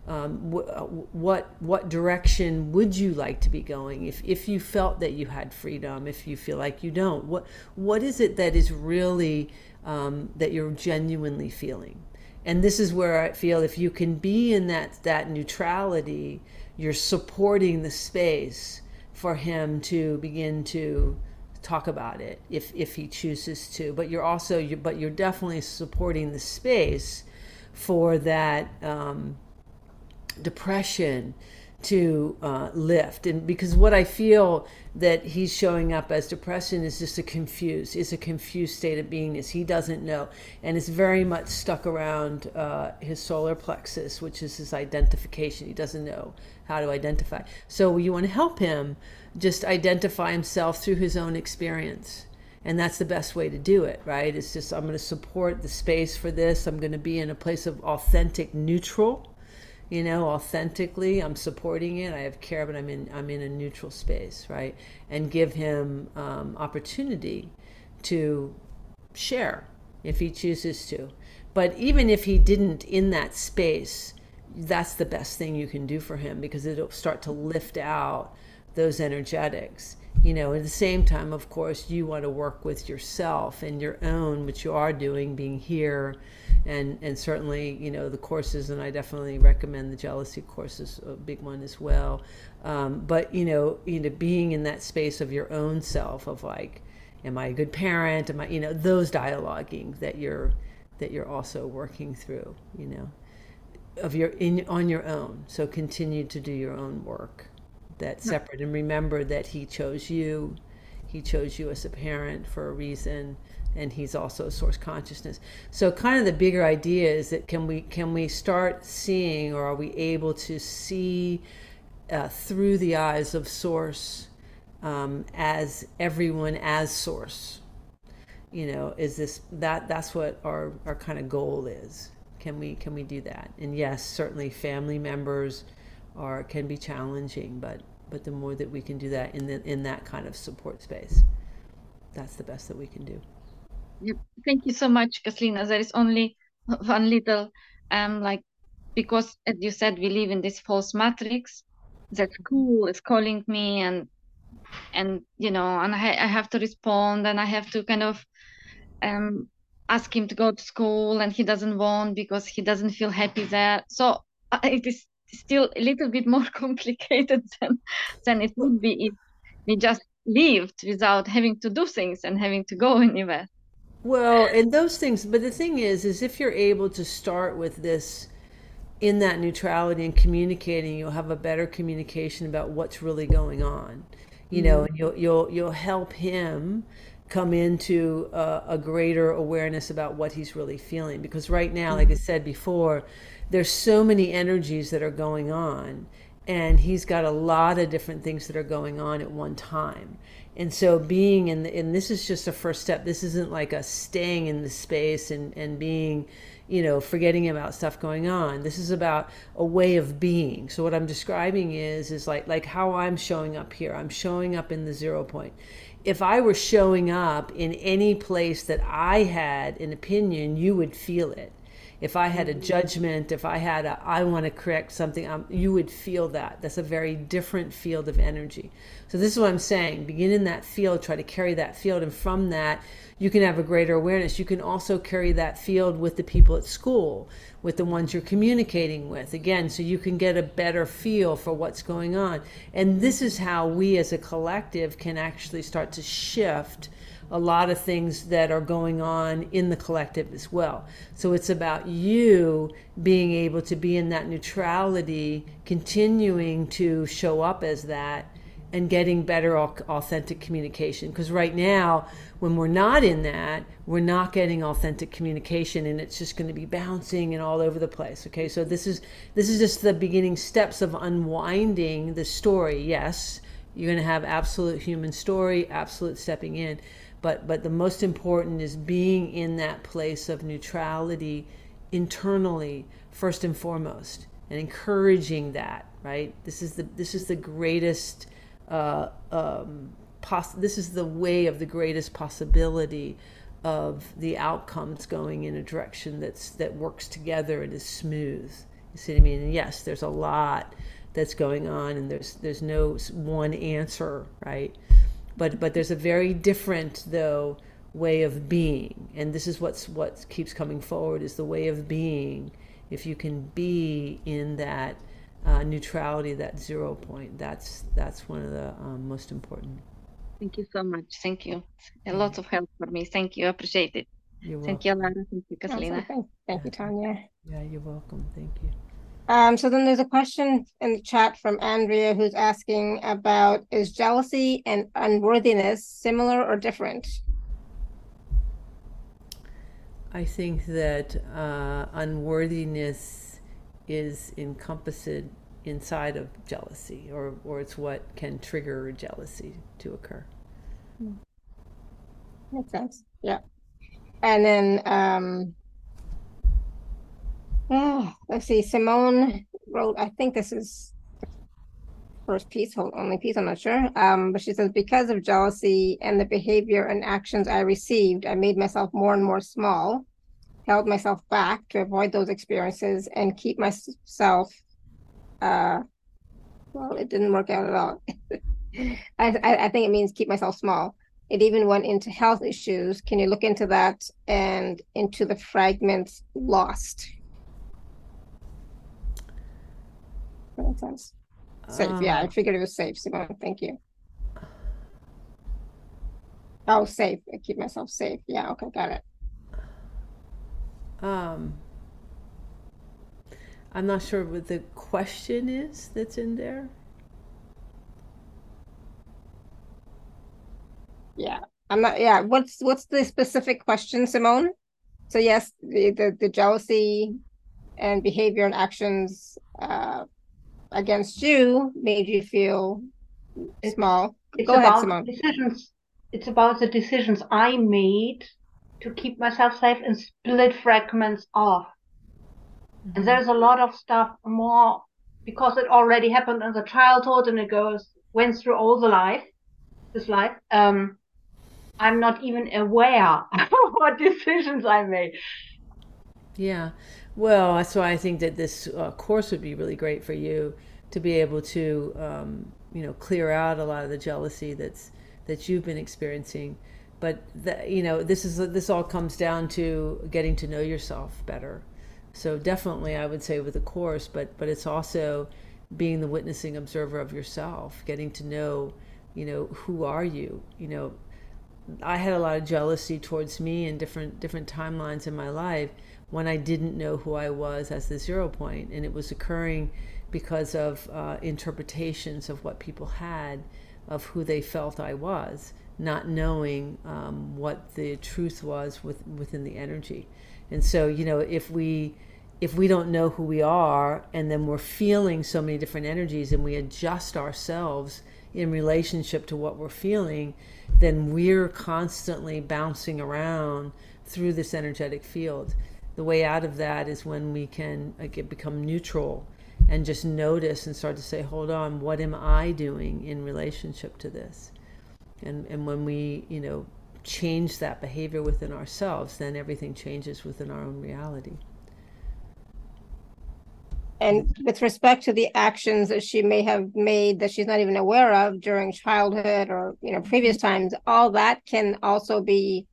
um, wh- what what direction would you like to be going if if you felt that you had freedom if you feel like you don't? What what is it that is really um, that you're genuinely feeling? And this is where I feel if you can be in that that neutrality you're supporting the space for him to begin to talk about it if if he chooses to. But you're also you but you're definitely supporting the space for that um, depression to uh, lift. And because what i feel that he's showing up as depression is just a confused is a confused state of beingness he doesn't know. And it's very much stuck around uh, his solar plexus which is his identification. He doesn't know how to identify. So you want to help him just identify himself through his own experience. And that's the best way to do it right? It's just i'm going to support the space for this. I'm going to be in a place of authentic neutral you know authentically i'm supporting it. I have care but i'm in i'm in a neutral space right? And give him um, opportunity to share if he chooses to. But even if he didn't in that space that's the best thing you can do for him because it'll start to lift out those energetics you know at the same time of course you want to work with yourself and your own which you are doing being here. And and certainly you know the courses and i definitely recommend the jealousy courses a big one as well. Um, but you know you know being in that space of your own self of like am i a good parent? Am i you know those dialoguing that you're that you're also working through you know of your in on your own. So continue to do your own work that's separate. And remember that he chose you. He chose you as a parent for a reason and he's also a source consciousness. So kind of the bigger idea is that can we can we start seeing or are we able to see uh, through the eyes of source um, as everyone as source? You know is this that that's what our our kind of goal is. Can we can we do that? And yes certainly family members are can be challenging but but the more that we can do that in the, in that kind of support space that's the best that we can do. Thank you so much, Kaslina. There is only one little, um, like, because as you said, we live in this false matrix. That school is calling me, and and you know, and I I have to respond, and I have to kind of, um, ask him to go to school, and he doesn't want because he doesn't feel happy there. So uh, it is still a little bit more complicated than than it would be if we just lived without having to do things and having to go anywhere. Well, and those things, but the thing is, is if you're able to start with this in that neutrality and communicating, you'll have a better communication about what's really going on. You know, and mm. you'll you'll you'll help him come into a, a greater awareness about what he's really feeling. Because right now, like I mm. said before, there's so many energies that are going on, and he's got a lot of different things that are going on at one time. And so being in the, and this is just a first step. This isn't like a staying in the space and and being you know forgetting about stuff going on. This is about a way of being. So what i'm describing is is like like how i'm showing up here. I'm showing up in the zero point. If i were showing up in any place that i had an opinion you would feel it if I had a judgment, if I had a, I want to correct something, um, you would feel that. That's a very different field of energy. So this is what I'm saying. Begin in that field, try to carry that field, and from that, you can have a greater awareness. You can also carry that field with the people at school, with the ones you're communicating with. Again, so you can get a better feel for what's going on. And this is how we as a collective can actually start to shift a lot of things that are going on in the collective as well. So it's about you being able to be in that neutrality, continuing to show up as that, and getting better authentic communication. Because right now, when we're not in that, we're not getting authentic communication, and it's just going to be bouncing and all over the place. Okay, so this is this is just the beginning steps of unwinding the story. Yes, you're going to have absolute human story, absolute stepping in but but the most important is being in that place of neutrality internally first and foremost and encouraging that right? This is the this is the greatest uh, um, poss- this is the way of the greatest possibility of the outcomes going in a direction that's that works together and is smooth. You see what i mean? And yes there's a lot that's going on and there's there's no one answer right but but there's a very different though way of being. And this is what's what keeps coming forward is the way of being. If you can be in that uh, neutrality that zero point that's that's one of the um, most important. Thank you so much. Thank you. A lot of help for me. Thank you. Appreciate it. You're thank you welcome. Alara. thank you Kaslina. Awesome. Thank, thank you, Tanya. yeah you're welcome. Thank you Um, so then there's a question in the chat from Andrea who's asking about is jealousy and unworthiness similar or different? I think that uh, unworthiness is encompassed inside of jealousy, or, or it's what can trigger jealousy to occur. Makes sense. Yeah. And then um ah, let's see, Simone wrote, I think this is first piece, only piece, I'm not sure. Um, but she says, because of jealousy and the behavior and actions I received, I made myself more and more small, held myself back to avoid those experiences and keep myself uh well, it didn't work out at all. I, I think it means keep myself small. It even went into health issues. Can you look into that and into the fragments lost? That sense. Safe. yeah, I um, figured it was safe, Simone. Thank you. Oh, safe. I keep myself safe. Yeah. Okay. Got it. Um, I'm not sure what the question is that's in there. Yeah, I'm not. Yeah, what's what's the specific question, Simone? So yes, the the, the jealousy and behavior and actions uh, against you made you feel small. It's Go ahead, Simone. Decisions. It's about the decisions I made to keep myself safe and split fragments off. Mm-hmm. And there's a lot of stuff more because it already happened in the childhood and it goes went through all the life, this life. Um, I'm not even aware of what decisions I made. Yeah. Well, that's why I think that this uh, course would be really great for you to be able to, um, you know, clear out a lot of the jealousy that's that you've been experiencing. But the, you know, this is this all comes down to getting to know yourself better. So definitely, I would say with the course, but but it's also being the witnessing observer of yourself, getting to know, you know, who are you? You know, I had a lot of jealousy towards me in different different timelines in my life when I didn't know who I was as the zero point, and it was occurring because of uh, interpretations of what people had of who they felt I was, not knowing um, what the truth was with, within the energy. And so, you know, if we if we don't know who we are and then we're feeling so many different energies and we adjust ourselves in relationship to what we're feeling, then we're constantly bouncing around through this energetic field. The way out of that is when we can get, become neutral and just notice and start to say, hold on, what am I doing in relationship to this? And, and when we, you know, change that behavior within ourselves, then everything changes within our own reality. And with respect to the actions that she may have made that she's not even aware of during childhood or you know previous times, all that can also be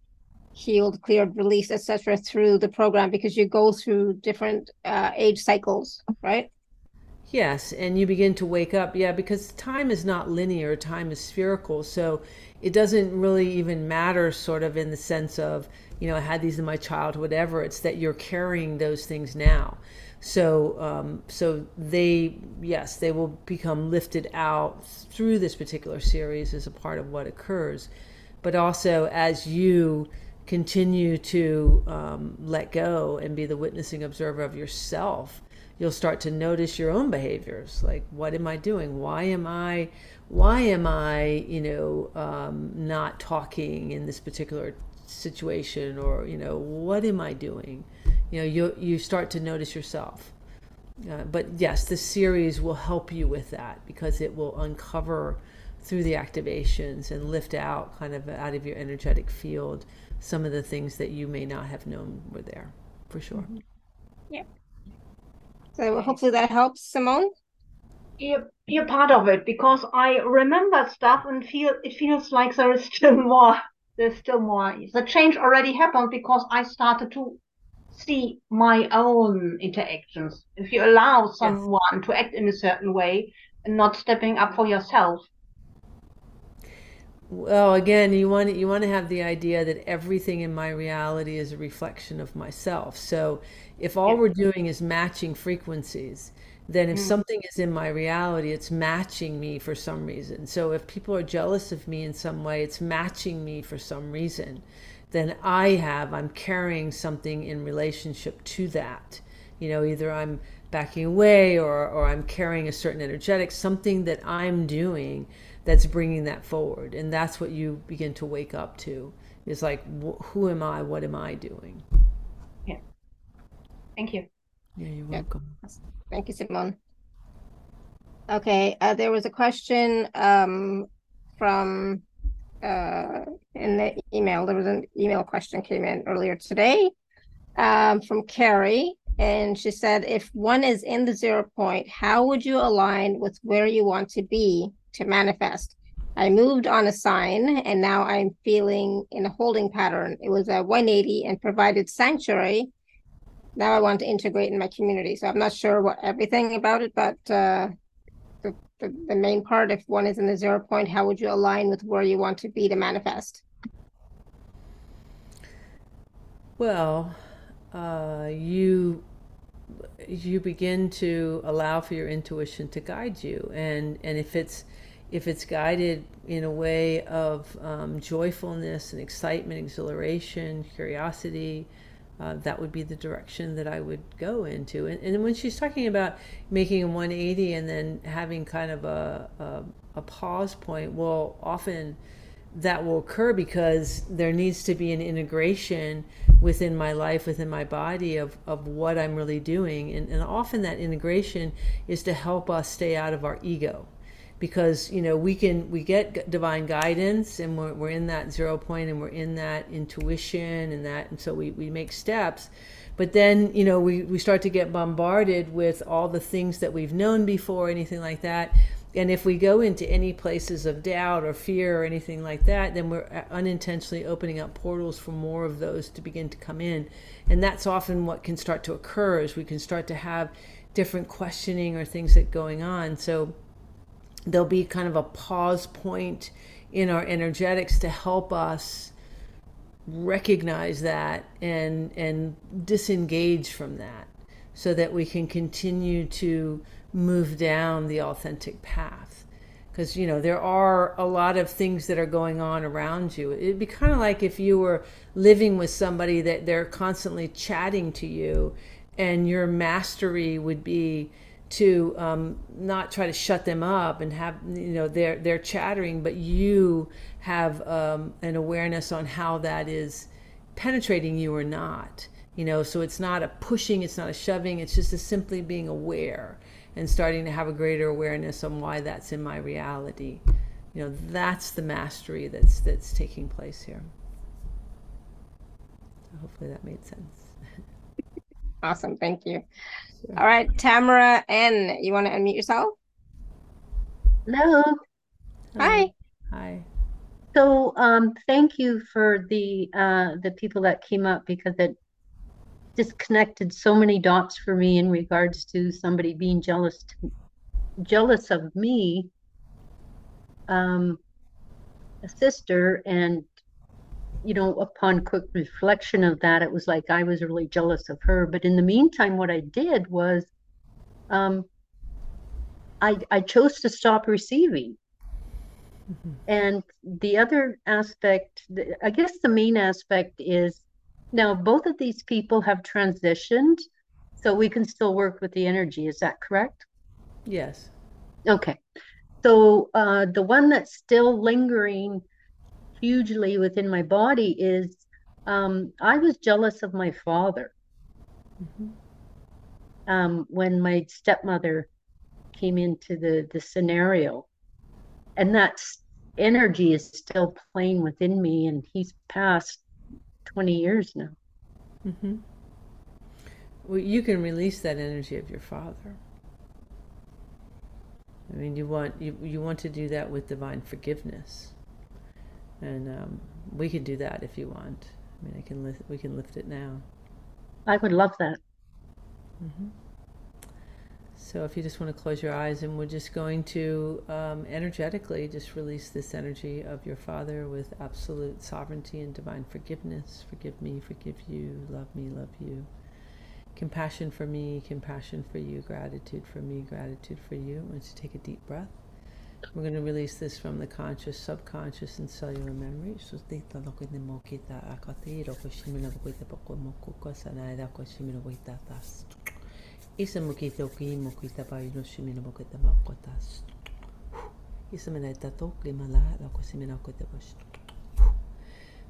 healed, cleared, released, etc., through the program because you go through different uh, age cycles, right? Yes, and you begin to wake up. Yeah, because time is not linear, time is spherical. So it doesn't really even matter, sort of, in the sense of, you know, I had these in my childhood, whatever. It's that you're carrying those things now. So, um, so they, yes, they will become lifted out through this particular series as a part of what occurs. But also, as you continue to um, let go and be the witnessing observer of yourself, you'll start to notice your own behaviors. Like what am i doing? Why am i why am i you know um, not talking in this particular situation? Or you know what am i doing? You know you you start to notice yourself. Uh, but yes this series will help you with that because it will uncover through the activations and lift out kind of out of your energetic field some of the things that you may not have known were there for sure mm-hmm. yeah so hopefully that helps, Simone. You're, you're part of it because I remember stuff and feel it feels like there is still more. There's still more. The change already happened because I started to see my own interactions. If you allow someone yes. to act in a certain way and not stepping up for yourself, well again you want you want to have the idea that everything in my reality is a reflection of myself so if all yeah. we're doing is matching frequencies then if mm. something is in my reality it's matching me for some reason so if people are jealous of me in some way it's matching me for some reason then i have i'm carrying something in relationship to that you know either i'm backing away or or i'm carrying a certain energetic something that i'm doing that's bringing that forward. And that's what you begin to wake up to. Is like wh- who am i? What am i doing? Yeah. Thank you. Yeah you're welcome. Thank you simone. Okay uh, there was a question um, from uh, in the email. There was an email question came in earlier today um, from carrie. And she said if one is in the zero point how would you align with where you want to be to manifest. I moved on a sign and now I'm feeling in a holding pattern. It was a 180 and provided sanctuary. Now I want to integrate in my community. So I'm not sure what everything about it, but uh, the, the, the main part, if one is in the zero point, how would you align with where you want to be to manifest? Well, uh, you you begin to allow for your intuition to guide you, and and if it's if it's guided in a way of um, joyfulness and excitement, exhilaration, curiosity, uh, that would be the direction that I would go into. And, and when she's talking about making a 180 and then having kind of a, a, a pause point, well, often that will occur because there needs to be an integration within my life, within my body of, of what I'm really doing. And, and often that integration is to help us stay out of our ego because you know we can we get divine guidance and we're, we're in that zero point and we're in that intuition and that and so we, we make steps but then you know we, we start to get bombarded with all the things that we've known before anything like that and if we go into any places of doubt or fear or anything like that, then we're uh, unintentionally opening up portals for more of those to begin to come in. And that's often what can start to occur is we can start to have different questioning or things that going on. So there'll be kind of a pause point in our energetics to help us recognize that and and disengage from that so that we can continue to move down the authentic path. Because you know there are a lot of things that are going on around you. It'd be kind of like if you were living with somebody that they're constantly chatting to you and your mastery would be to um, not try to shut them up and have you know they're they're chattering but you have um, an awareness on how that is penetrating you or not you know so it's not a pushing it's not a shoving it's just a simply being aware and starting to have a greater awareness on why that's in my reality. You know, that's the mastery that's that's taking place here. So hopefully that made sense. awesome, thank you. Sure. All right, Tamara N, you want to unmute yourself? Hello. Hi. Hi. So, um, thank you for the uh, the people that came up because it disconnected so many dots for me in regards to somebody being jealous to, jealous of me um a sister and you know upon quick reflection of that it was like i was really jealous of her but in the meantime what i did was um i i chose to stop receiving mm-hmm. and the other aspect i guess the main aspect is now, both of these people have transitioned, so we can still work with the energy. Is that correct? Yes. Okay. So uh, the one that's still lingering hugely within my body is um, I was jealous of my father. Mm-hmm. Um, when my stepmother came into the, the scenario. And that energy is still playing within me, and he's passed 20 years now. Mm-hmm. Well, you can release that energy of your father. I mean, you want you, you want to do that with divine forgiveness, and um, we can do that if you want. I mean, I can lift, we can lift it now. I would love that. Mm-hmm. So if you just want to close your eyes and we're just going to um, energetically just release this energy of your Father with absolute sovereignty and divine forgiveness. Forgive me, forgive you, love me, love you. Compassion for me, compassion for you, gratitude for me, gratitude for you. Want you take a deep breath, we're going to release this from the conscious, subconscious, and cellular memory. Isa mokita ki mokita pa ino shimina mokita makotas. Isa meneta to klimala la kosimina kotebash.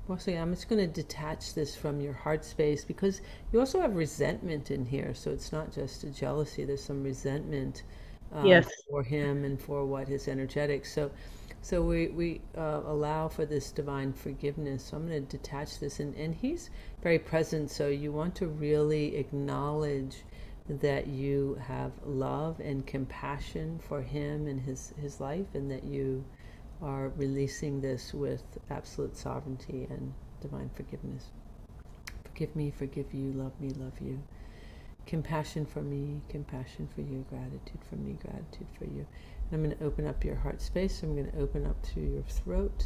Also, I'm just going to detach this from your heart space because you also have resentment in here. So it's not just a jealousy, there's some resentment um, yes. for him and for what his energetic. So so we, we uh, allow for this divine forgiveness. So I'm going to detach this. And, and he's very present. So you want to really acknowledge that you have love and compassion for him and his, his life, and that you are releasing this with absolute sovereignty and divine forgiveness. Forgive me, forgive you, love me, love you compassion for me, compassion for you, gratitude for me, gratitude for you. And I'm going to open up your heart space. I'm going to open up through your throat.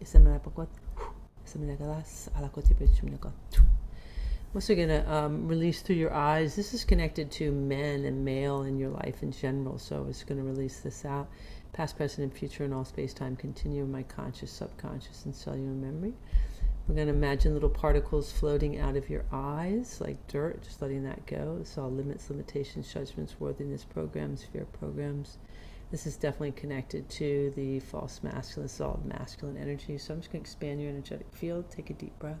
Isamilapagot, Isamilagas, Alakoti Pichumnagot, I'm also going to um, release through your eyes. This is connected to men and male in your life in general. So it's going to release this out. Past, present, and future in all space time continue in my conscious, subconscious, and cellular memory. We're going to imagine little particles floating out of your eyes like dirt, just letting that go. It's all limits, limitations, judgments, worthiness programs, fear programs. This is definitely connected to the false masculine, all masculine energy. So I'm just going to expand your energetic field. Take a deep breath.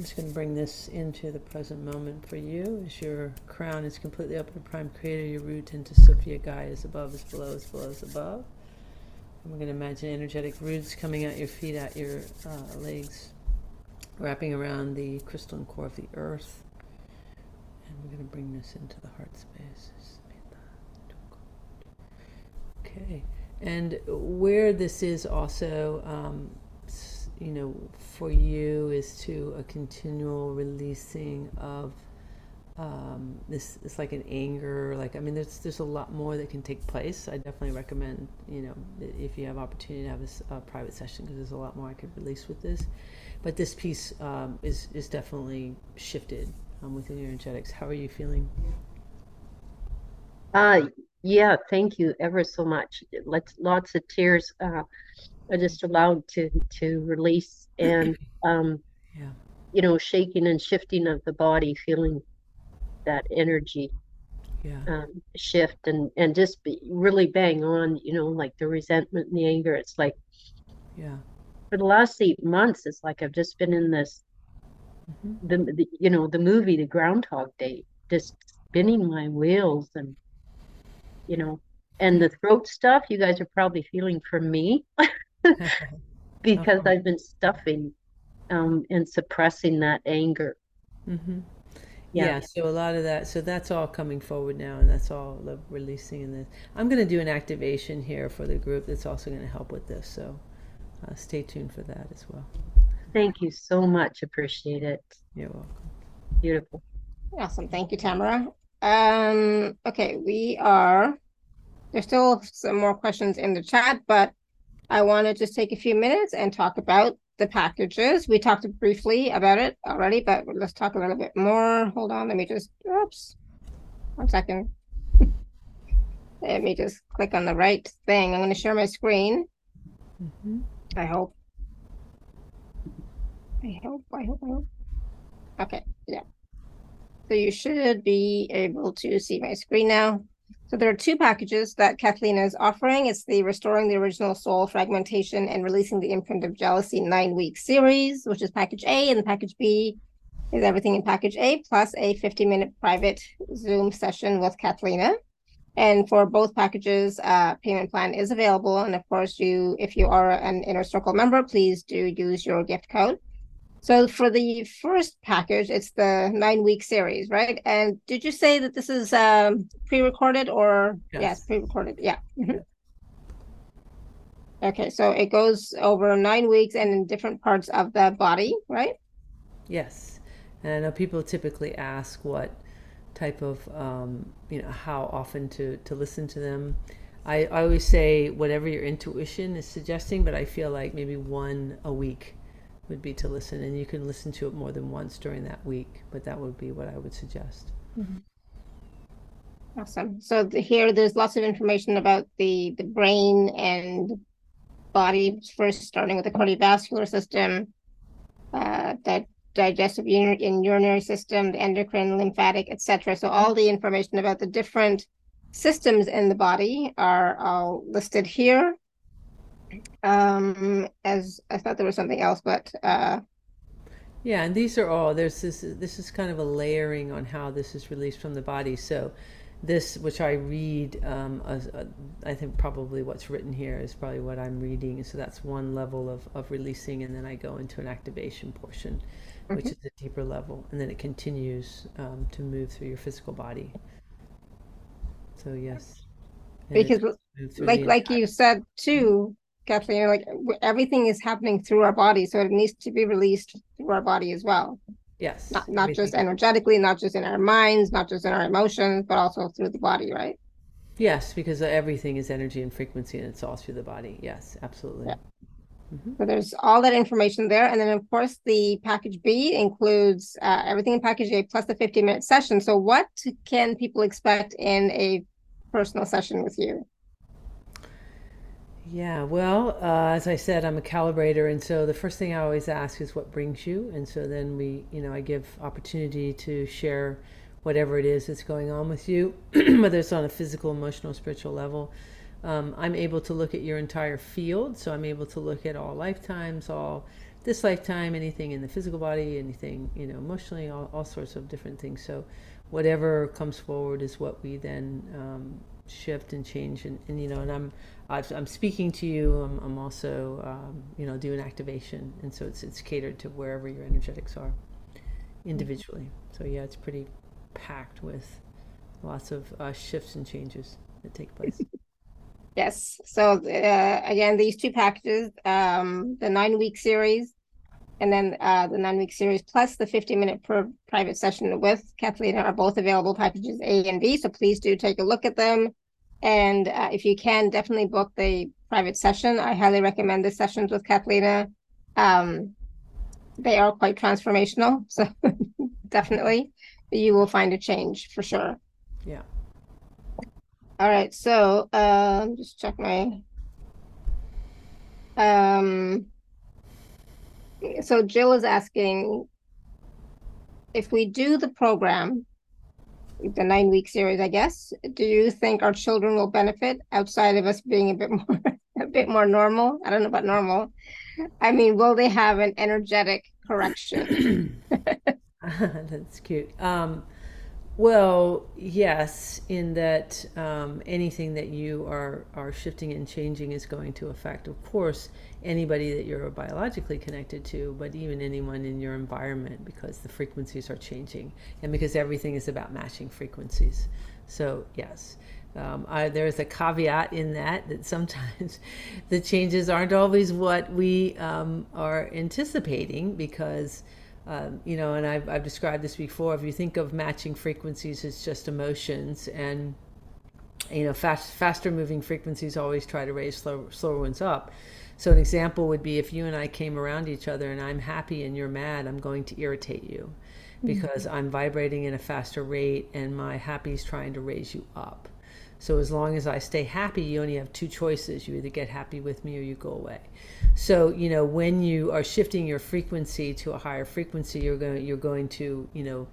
I'm just going to bring this into the present moment for you as your crown is completely up to Prime Creator, your root into Sophia Gaia is above, is below, is below, is above. And we're going to imagine energetic roots coming out your feet, out your uh, legs, wrapping around the crystalline core of the earth. And we're going to bring this into the heart space. Okay. And where this is also um, you know, for you is to a continual releasing of um, this. It's like an anger. Like I mean, there's there's a lot more that can take place. I definitely recommend you know if you have opportunity to have a, a private session because there's a lot more I could release with this. But this piece um, is is definitely shifted um, within your energetics. How are you feeling? Uh, yeah, thank you ever so much. Let's lots of tears. Uh, I just allowed to to release and um, Yeah. you know shaking and shifting of the body, feeling that energy Yeah. um, shift and and just be really bang on. You know, like the resentment and the anger. It's like Yeah. for the last eight months, it's like I've just been in this hmm the, the you know the movie The Groundhog Day, just spinning my wheels and you know. And the throat stuff, you guys are probably feeling for me. because Uh-huh. I've been stuffing um, and suppressing that anger. Mm-hmm. Yeah. Yeah, so a lot of that, so that's all coming forward now, and that's all the releasing in this. I'm going to do an activation here for the group that's also going to help with this, so uh, stay tuned for that as well. Thank you so much. Appreciate it. You're welcome. Beautiful. Awesome. Thank you, Tamara. Um, okay, we are, there's still some more questions in the chat, but I want to just take a few minutes and talk about the packages. We talked briefly about it already, but let's talk a little bit more. Hold on, let me just, oops, one second. Let me just click on the right thing. I'm going to share my screen. hmm I hope. I hope, I hope, I hope. Okay. So you should be able to see my screen now. So there are two packages that Cathleena is offering. It's the Restoring the Original Soul Fragmentation and Releasing the Imprint of Jealousy nine week series, which is package A, and package B is everything in package A, plus a 50 minute private Zoom session with Cathleena. And for both packages, uh, payment plan is available. And of course, you, if you are an Inner Circle member, please do use your gift code. So for the first package, it's the nine week series, right? And did you say that this is um, pre-recorded or yes, Yes. pre-recorded? Yeah. mhm. Okay, so it goes over nine weeks and in different parts of the body, right? Yes, and I know people typically ask what type of, um, you know, how often to, to listen to them. I, I always say whatever your intuition is suggesting, but I feel like maybe one a week would be to listen, and you can listen to it more than once during that week, but that would be what I would suggest. Awesome. So the, here, there's lots of information about the the brain and body. First, starting with the cardiovascular system, uh, that digestive ur- and urinary system, the endocrine, lymphatic, etc. So all the information about the different systems in the body are all listed here. Um, as I thought there was something else, but uh, Yeah, and these are all there's this this is kind of a layering on how this is released from the body. So this, which I read, um, as, uh, I think probably what's written here is probably what I'm reading. So that's one level of, of releasing, and then I go into an activation portion, which is a deeper level, and then it continues um, to move through your physical body. So yes, and because does move through like like you said too, Cathleena, like everything is happening through our body, so it needs to be released through our body as well. yes, Not not just energetically, not just in our minds, not just in our emotions, but also through the body, right? Yes, because everything is energy and frequency, and it's all through the body. Yes, absolutely. Yeah. So there's all that information there, and then of course the package B includes uh, everything in package A plus the 50 minute session. So what can people expect in a personal session with you? Yeah, well, uh, as I said, I'm a calibrator, and so the first thing I always ask is what brings you, and so then we, you know, I give opportunity to share whatever it is that's going on with you, whether it's on a physical, emotional, spiritual level. Um, I'm able to look at your entire field, so I'm able to look at all lifetimes, all this lifetime, anything in the physical body, anything, you know, emotionally, all, all sorts of different things. So whatever comes forward is what we then um, shift and change and, and you know and i'm I've, i'm speaking to you i'm, I'm also um, you know doing activation and so it's it's catered to wherever your energetics are individually so yeah it's pretty packed with lots of uh, shifts and changes that take place Yes. So uh, again, these two packages, um, the nine week series, and then uh, the nine week series plus the 50 minute per private session with Cathleena are both available packages A and B. So please do take a look at them. And uh, if you can, definitely book the private session. I highly recommend the sessions with Cathleena. Um, they are quite transformational. So definitely you will find a change for sure. yeah All right, so um just check my um so Jill is asking if we do the program, the nine week series, I guess, do you think our children will benefit outside of us being a bit more a bit more normal? I don't know about normal. I mean, will they have an energetic correction? That's cute. Um, well, yes, in that um, anything that you are are shifting and changing is going to affect, of course, anybody that you're biologically connected to, but even anyone in your environment because the frequencies are changing and because everything is about matching frequencies. So yes. Um, I, there's a caveat in that that sometimes the changes aren't always what we um, are anticipating because um, you know, and I've, I've described this before. If you think of matching frequencies as just emotions, and you know, fast, faster moving frequencies always try to raise slow, slower ones up. So an example would be if you and I came around each other, and I'm happy and you're mad, I'm going to irritate you because I'm vibrating in a faster rate, and my happy is trying to raise you up. So as long as I stay happy, you only have two choices. You either get happy with me or you go away. So, you know, when you are shifting your frequency to a higher frequency, you're going you're going to, you know,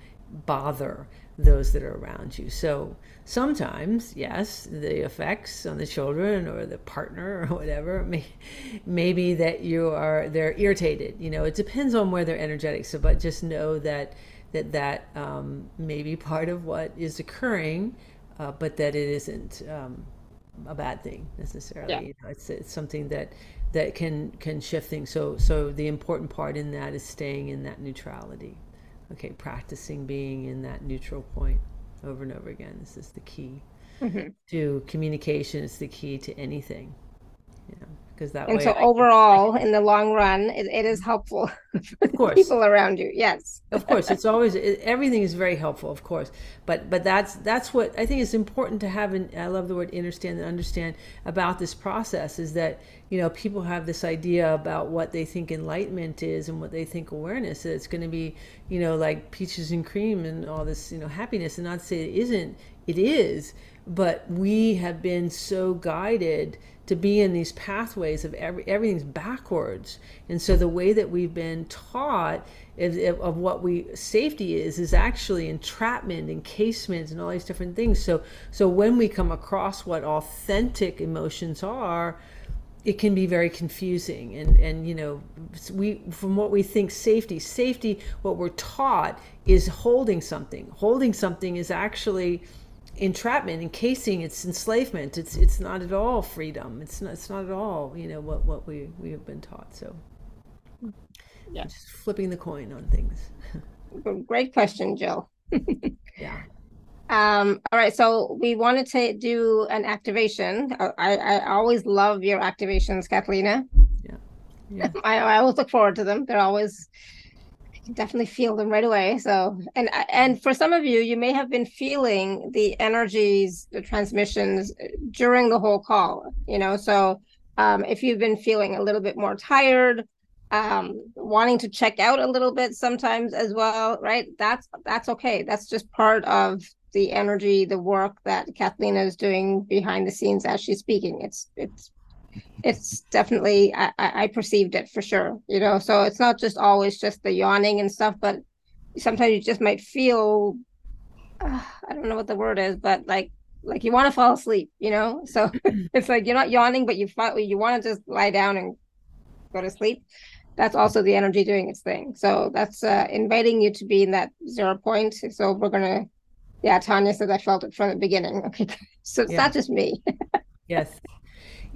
bother those that are around you. So sometimes, yes, the effects on the children or the partner or whatever may, maybe that you are they're irritated. You know, it depends on where they're energetic. So, but just know that that that um, may be part of what is occurring uh, but that it isn't um, a bad thing necessarily. Yeah. You know, it's it's something that that can can shift things. So so the important part in that is staying in that neutrality. Okay, practicing being in that neutral point over and over again. This is the key Mhm. to communication. It's the key to anything. You know, because that And way so I overall, in the long run, it, it is helpful of course people around you. Yes. of course it's always it, everything is very helpful of course but but that's that's what i think is important to have and i love the word understand and understand about this process is that you know people have this idea about what they think enlightenment is and what they think awareness is it's going to be you know like peaches and cream and all this you know happiness and not to say it isn't it is but we have been so guided to be in these pathways of every, everything's backwards. And so the way that we've been taught of, of what we safety is is actually entrapment encasement and all these different things. So so when we come across what authentic emotions are it can be very confusing. And and you know we from what we think safety safety what we're taught is holding something. Holding something is actually entrapment encasing it's enslavement it's it's not at all freedom it's not it's not at all you know what what we we have been taught so Yeah. just flipping the coin on things Great question, Jill. yeah Um, all right, so we wanted to do an activation. I, I, I always love your activations, Cathleena. yeah yeah. I, I always look forward to them. They're always definitely feel them right away. So and and for some of you, you may have been feeling the energies, the transmissions uh, during the whole call. You know, so um, if you've been feeling a little bit more tired, um, wanting to check out a little bit sometimes as well, right? That's that's okay. That's just part of the energy, the work that Cathleena is doing behind the scenes as she's speaking. It's it's it's definitely I, I perceived it for sure you know so it's not just always just the yawning and stuff but sometimes you just might feel uh, i don't know what the word is but like like you want to fall asleep you know? So it's like you're not yawning but you you want to just lie down and go to sleep. That's also the energy doing its thing. So that's uh, inviting you to be in that zero point. So we're gonna yeah tanya said i felt it from the beginning. Okay so it's Yeah. not just me. Yes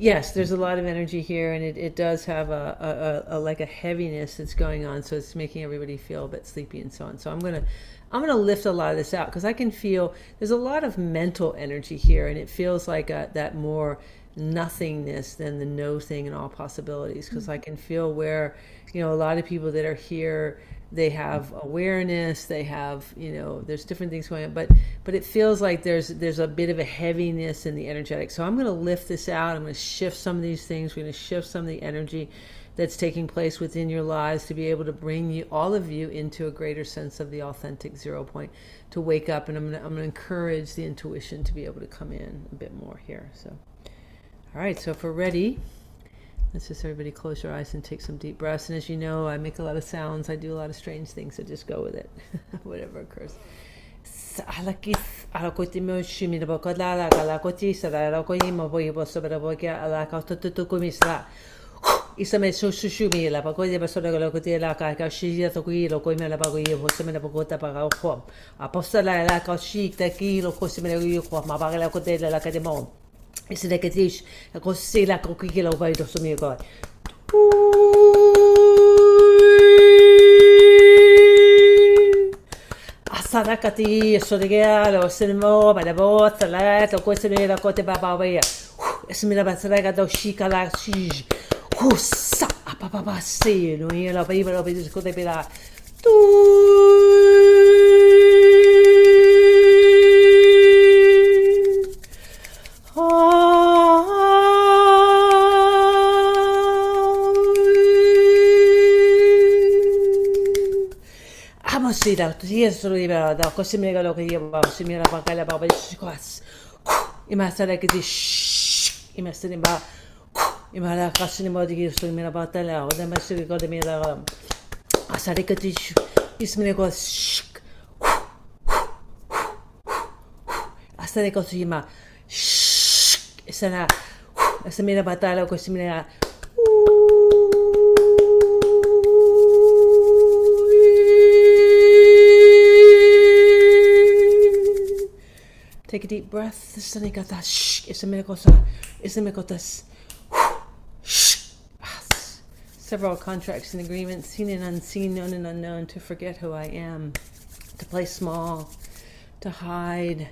yes there's a lot of energy here and it, it does have a, a, a, like a heaviness that's going on so it's making everybody feel a bit sleepy and so on. So i'm gonna i'm gonna lift a lot of this out because i can feel there's a lot of mental energy here and it feels like a, that more nothingness than the no thing and all possibilities because i mm-hmm. can feel where you know a lot of people that are here they have awareness they have you know there's different things going on but but it feels like there's there's a bit of a heaviness in the energetic. So i'm going to lift this out i'm going to shift some of these things we're going to shift some of the energy that's taking place within your lives to be able to bring you all of you into a greater sense of the authentic zero point to wake up and i'm going to, I'm going to encourage the intuition to be able to come in a bit more here so. All right so if we're ready Let's just everybody close your eyes and take some deep breaths. And as you know, I make a lot of sounds. I do a lot of strange things, so just go with it, whatever occurs. Te la ka de mo. Isa de que dish la ko se la ko ki lo ba do so mi ko. Asarakati, Sorigea, lo Sinmo, Badabo, Salat, o Quesimira, Cote Babawaya. Esmina Basaraga, do Shika, la Shij. Hussa, Papa, see, no, you know, baby, of this could Vamos a ir a Jeesus libera, cosa me lo que lleva, si mira para acá la baba de chicas. Y más allá que dish, y más allá va, y más allá casi ni modo que estoy mira para tal, o de más que de mira, hasta que dish, y se me cos, hasta de cosima, shh. Sima. Shik. Sana. Esa mira batala ko simira. Take a deep breath. Sanigata. Shh. Isamikosa. Isamikotas. Several contracts and agreements, seen and unseen, known and unknown, to forget who I am, to play small, to hide,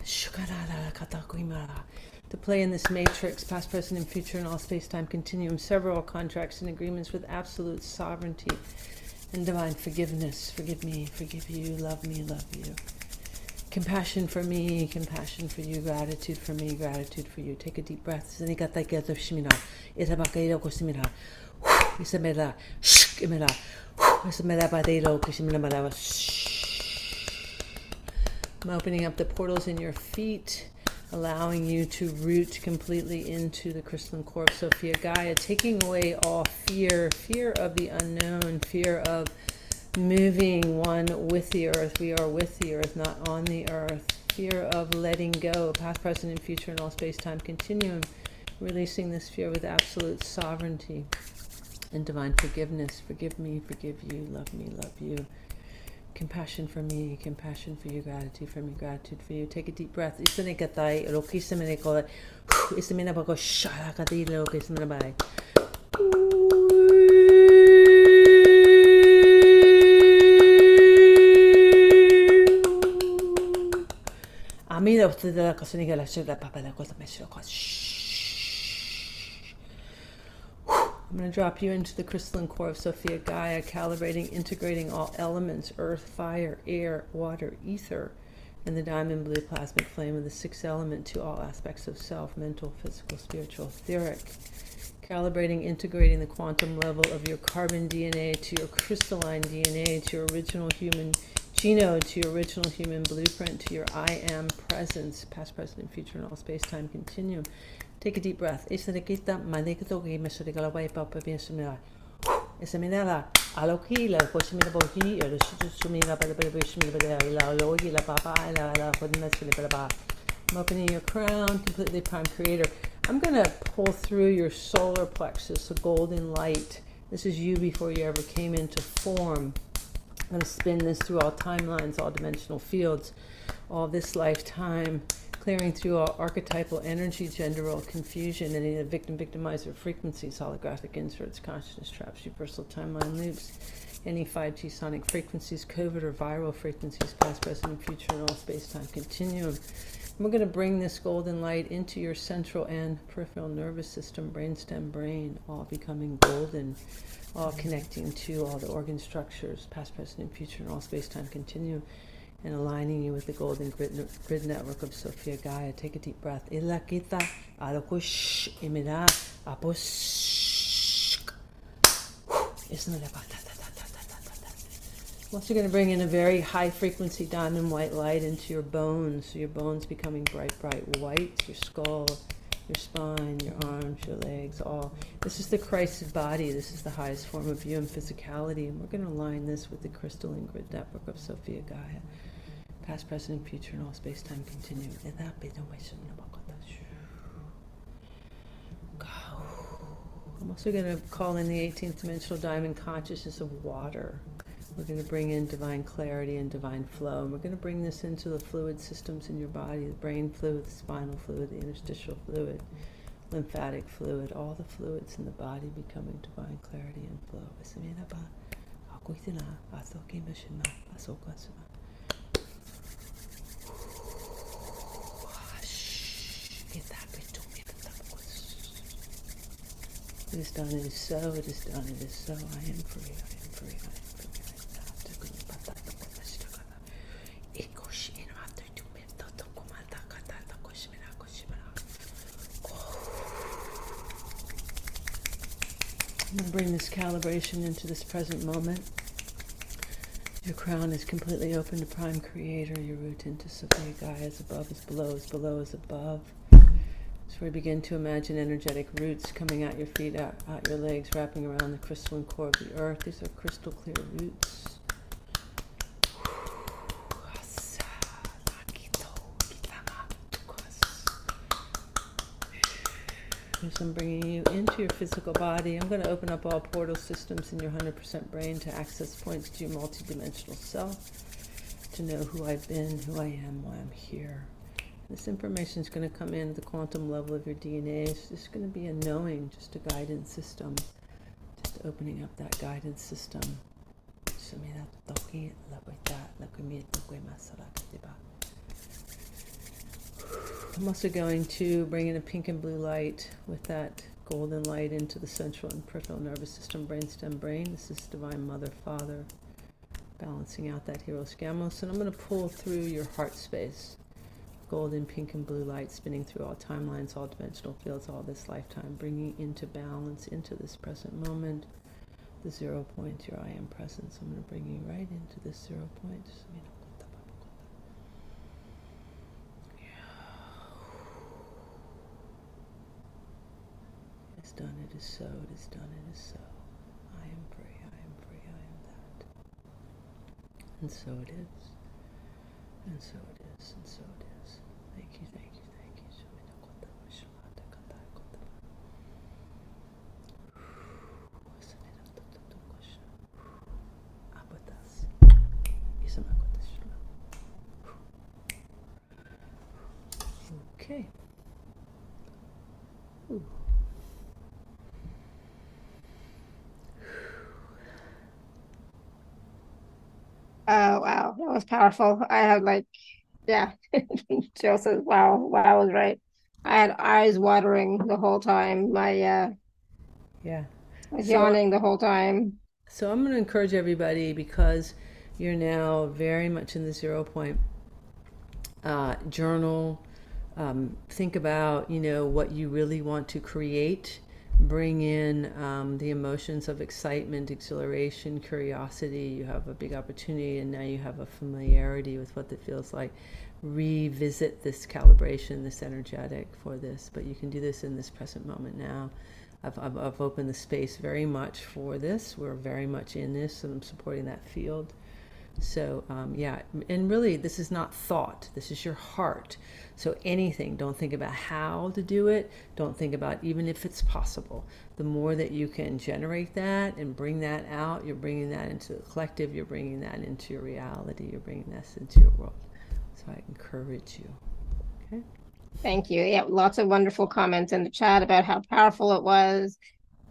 to play in this matrix, past, present, and future, and all space time continuum. Several contracts and agreements with absolute sovereignty and divine forgiveness. Forgive me, forgive you, love me, love you. Compassion for me, compassion for you, gratitude for me, gratitude for you. Take a deep breath. I'm opening up the portals in your feet, allowing you to root completely into the crystalline core of Sophia Gaia, taking away all fear, fear of the unknown, fear of moving one with the earth. We are with the earth, not on the earth. Fear of letting go, past, present, and future, and all space time continuum. Releasing this fear with absolute sovereignty and divine forgiveness. Forgive me, forgive you, love me, love you compassion for me, compassion for you, gratitude for me, gratitude for you. Take a deep breath. Isane katai, roki semene ko, isamina ba ko shara ke semena bai. Amida usted la cosa ni que la shara papa la cosa me shara shh. I'm going to drop you into the crystalline core of Sophia Gaia, calibrating, integrating all elements earth, fire, air, water, ether, and the diamond blue plasmic flame of the sixth element to all aspects of self mental, physical, spiritual, etheric. Calibrating, integrating the quantum level of your carbon DNA to your crystalline DNA, to your original human genome, to your original human blueprint, to your I am presence, past, present, and future, and all space time continuum Take a deep breath. Ba. I'm opening your crown, completely prime creator. I'm going to pull through your solar plexus, the golden light. This is you before you ever came into form. I'm going to spin this through all timelines, all dimensional fields, all this lifetime clearing through all archetypal energy, gender role confusion, any of the victim victimizer frequencies, holographic inserts, consciousness traps, universal timeline loops, any 5G sonic frequencies, COVID or viral frequencies, past, present, and future, and all space time continuum. And we're going to bring this golden light into your central and peripheral nervous system, brainstem, brain, all becoming golden, all connecting to all the organ structures, past, present, and future, and all space time continuum and aligning you with the golden grid, grid network of Sophia Gaia. Take a deep breath. Ilakita alokush imida apos. Also going to bring in a very high frequency diamond white light into your bones, so your bones becoming bright, bright white, your skull, your spine, your arms, your legs, all. This is the Christ body. This is the highest form of you and physicality. And we're going to align this with the crystalline grid network of Sophia Gaia past, present, and future, and all space time continue. I'm also going to call in the 18th dimensional diamond consciousness of water. We're going to bring in divine clarity and divine flow. And we're going to bring this into the fluid systems in your body the brain fluid, the spinal fluid, the interstitial fluid, lymphatic fluid, all the fluids in the body becoming divine clarity and flow. It is done, it is so, it is done, it is so. I am free, I am free, I am free. I'm going to bring this calibration into this present moment. Your crown is completely open to Prime Creator. Your root into Sophia Gaia as above is below, as below is above. So we begin to imagine energetic roots coming out your feet, out, out your legs, wrapping around the crystalline core of the earth. These are crystal clear roots. I'm bringing you into your physical body, I'm going to open up all portal systems in your 100% brain to access points to your multidimensional self, to know who I've been, who I am, why I'm here. This information is going to come in at the quantum level of your DNA. It's just going to be a knowing, just a guidance system. Just opening up that guidance system. I'm also going to bring in a pink and blue light with that golden light into the central and peripheral nervous system, brainstem, brain. This is Divine Mother, Father, balancing out that Hieros Gamos. And I'm going to pull through your heart space. Golden, pink, and blue light spinning through all timelines, all dimensional fields, all this lifetime, bringing into balance, into this present moment, the zero point, your I am presence. I'm going to bring you right into this zero point. It is done, it is so, it is done, it is so. I am free, I am free, I am that. And so it is. And so it is, and so it is. Thank you, thank you, was powerful. I had like, yeah, Jill says, "Wow, wow was right." I had eyes watering the whole time. My uh, Yeah. I was So- yawning the whole time. So I'm going to encourage everybody because you're now very much in the zero point. Uh, journal. Um, think about you know what you really want to create. Bring in um, the emotions of excitement, exhilaration, curiosity. You have a big opportunity, and now you have a familiarity with what it feels like. Revisit this calibration, this energetic for this, but you can do this in this present moment now. I've, I've, I've opened the space very much for this. We're very much in this, and I'm supporting that field. So, um, yeah, and really, this is not thought, this is your heart. So, anything, don't think about how to do it, don't think about even if it's possible. The more that you can generate that and bring that out, you're bringing that into the collective, you're bringing that into your reality, you're bringing this into your world. So, I encourage you. Okay? Thank you. Yeah, lots of wonderful comments in the chat about how powerful it was,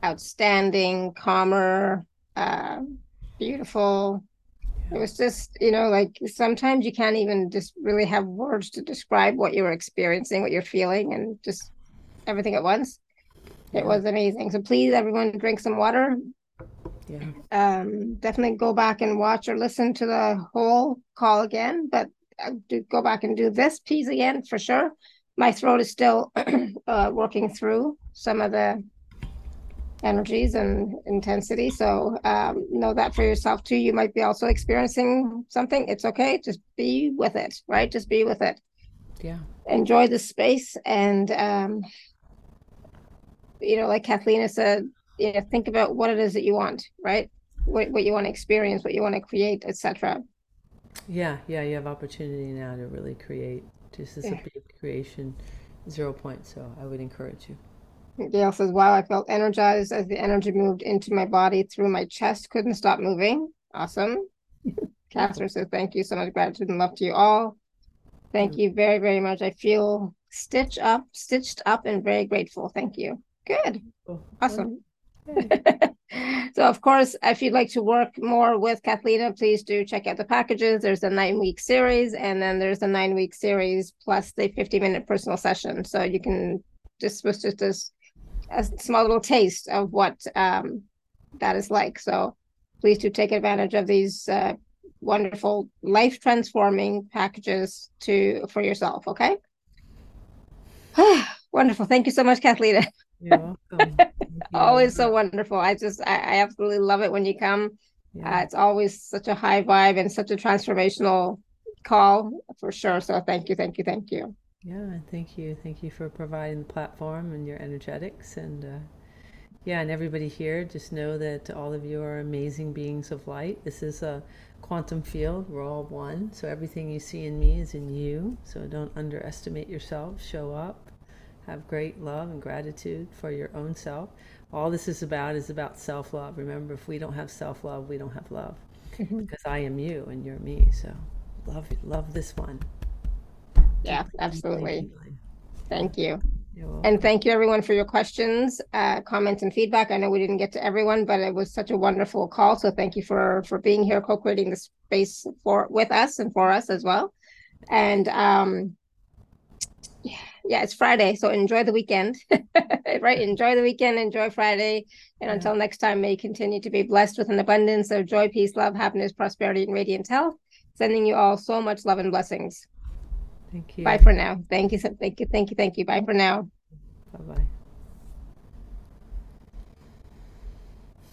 outstanding, calmer, uh, beautiful. It was just, you know, like sometimes you can't even just really have words to describe what you were experiencing, what you're feeling, and just everything at once. It was amazing. So please, everyone, drink some water. Yeah. Um, definitely go back and watch or listen to the whole call again, but uh, do go back and do this piece again for sure. My throat is still uh, working through some of the energies and intensity. So um, know that for yourself too. You might be also experiencing something. It's okay. Just be with it, right? Just be with it. Yeah. Enjoy the space and um, you know, like Cathleena has said, you know, think about what it is that you want, right? What what you want to experience, what you want to create, etc. Yeah, yeah, you have opportunity now to really create. This is Yeah. a big creation, zero point. So I would encourage you. Gail says, Wow, I felt energized as the energy moved into my body through my chest, couldn't stop moving. Awesome. Catherine says, Thank you so much. Gratitude and love to you all. Thank you very, very much. I feel stitched up, stitched up, and very grateful. Thank you. Good. Awesome. so of course if you'd like to work more with Cathleena, please do check out the packages there's a nine week series and then there's a nine week series plus the 50 minute personal session so you can just was just as a small little taste of what um, that is like so please do take advantage of these uh, wonderful life transforming packages to for yourself okay wonderful thank you so much Cathleena You're welcome. You. always so wonderful. I just I, I absolutely love it when you come. Uh, Yeah. it's always such a high vibe and such a transformational call for sure. So thank you, thank you, thank you. Yeah, and thank you. Thank you for providing the platform and your energetics. And uh, yeah, and everybody here, just know that all of you are amazing beings of light. This is a quantum field. We're all one. So everything you see in me is in you. So don't underestimate yourself. Show up. Have great love and gratitude for your own self. All this is about is about self love. Remember, if we don't have self love, we don't have love. Because I am you and you're me. So love love this one. Yeah, absolutely. Thank you. And thank you everyone for your questions, uh, comments and feedback. I know we didn't get to everyone, but it was such a wonderful call. So thank you for, for being here, co-creating this space for, with us and for us as well. And, um, yeah, yeah, it's Friday, so enjoy the weekend, right? Enjoy the weekend, enjoy Friday. And until next time, may you continue to be blessed with an abundance of joy, peace, love, happiness, prosperity, and radiant health. Sending you all so much love and blessings. Thank you. Bye for now. Thank you. Thank you. Thank you. Thank you. Bye for now. Bye bye.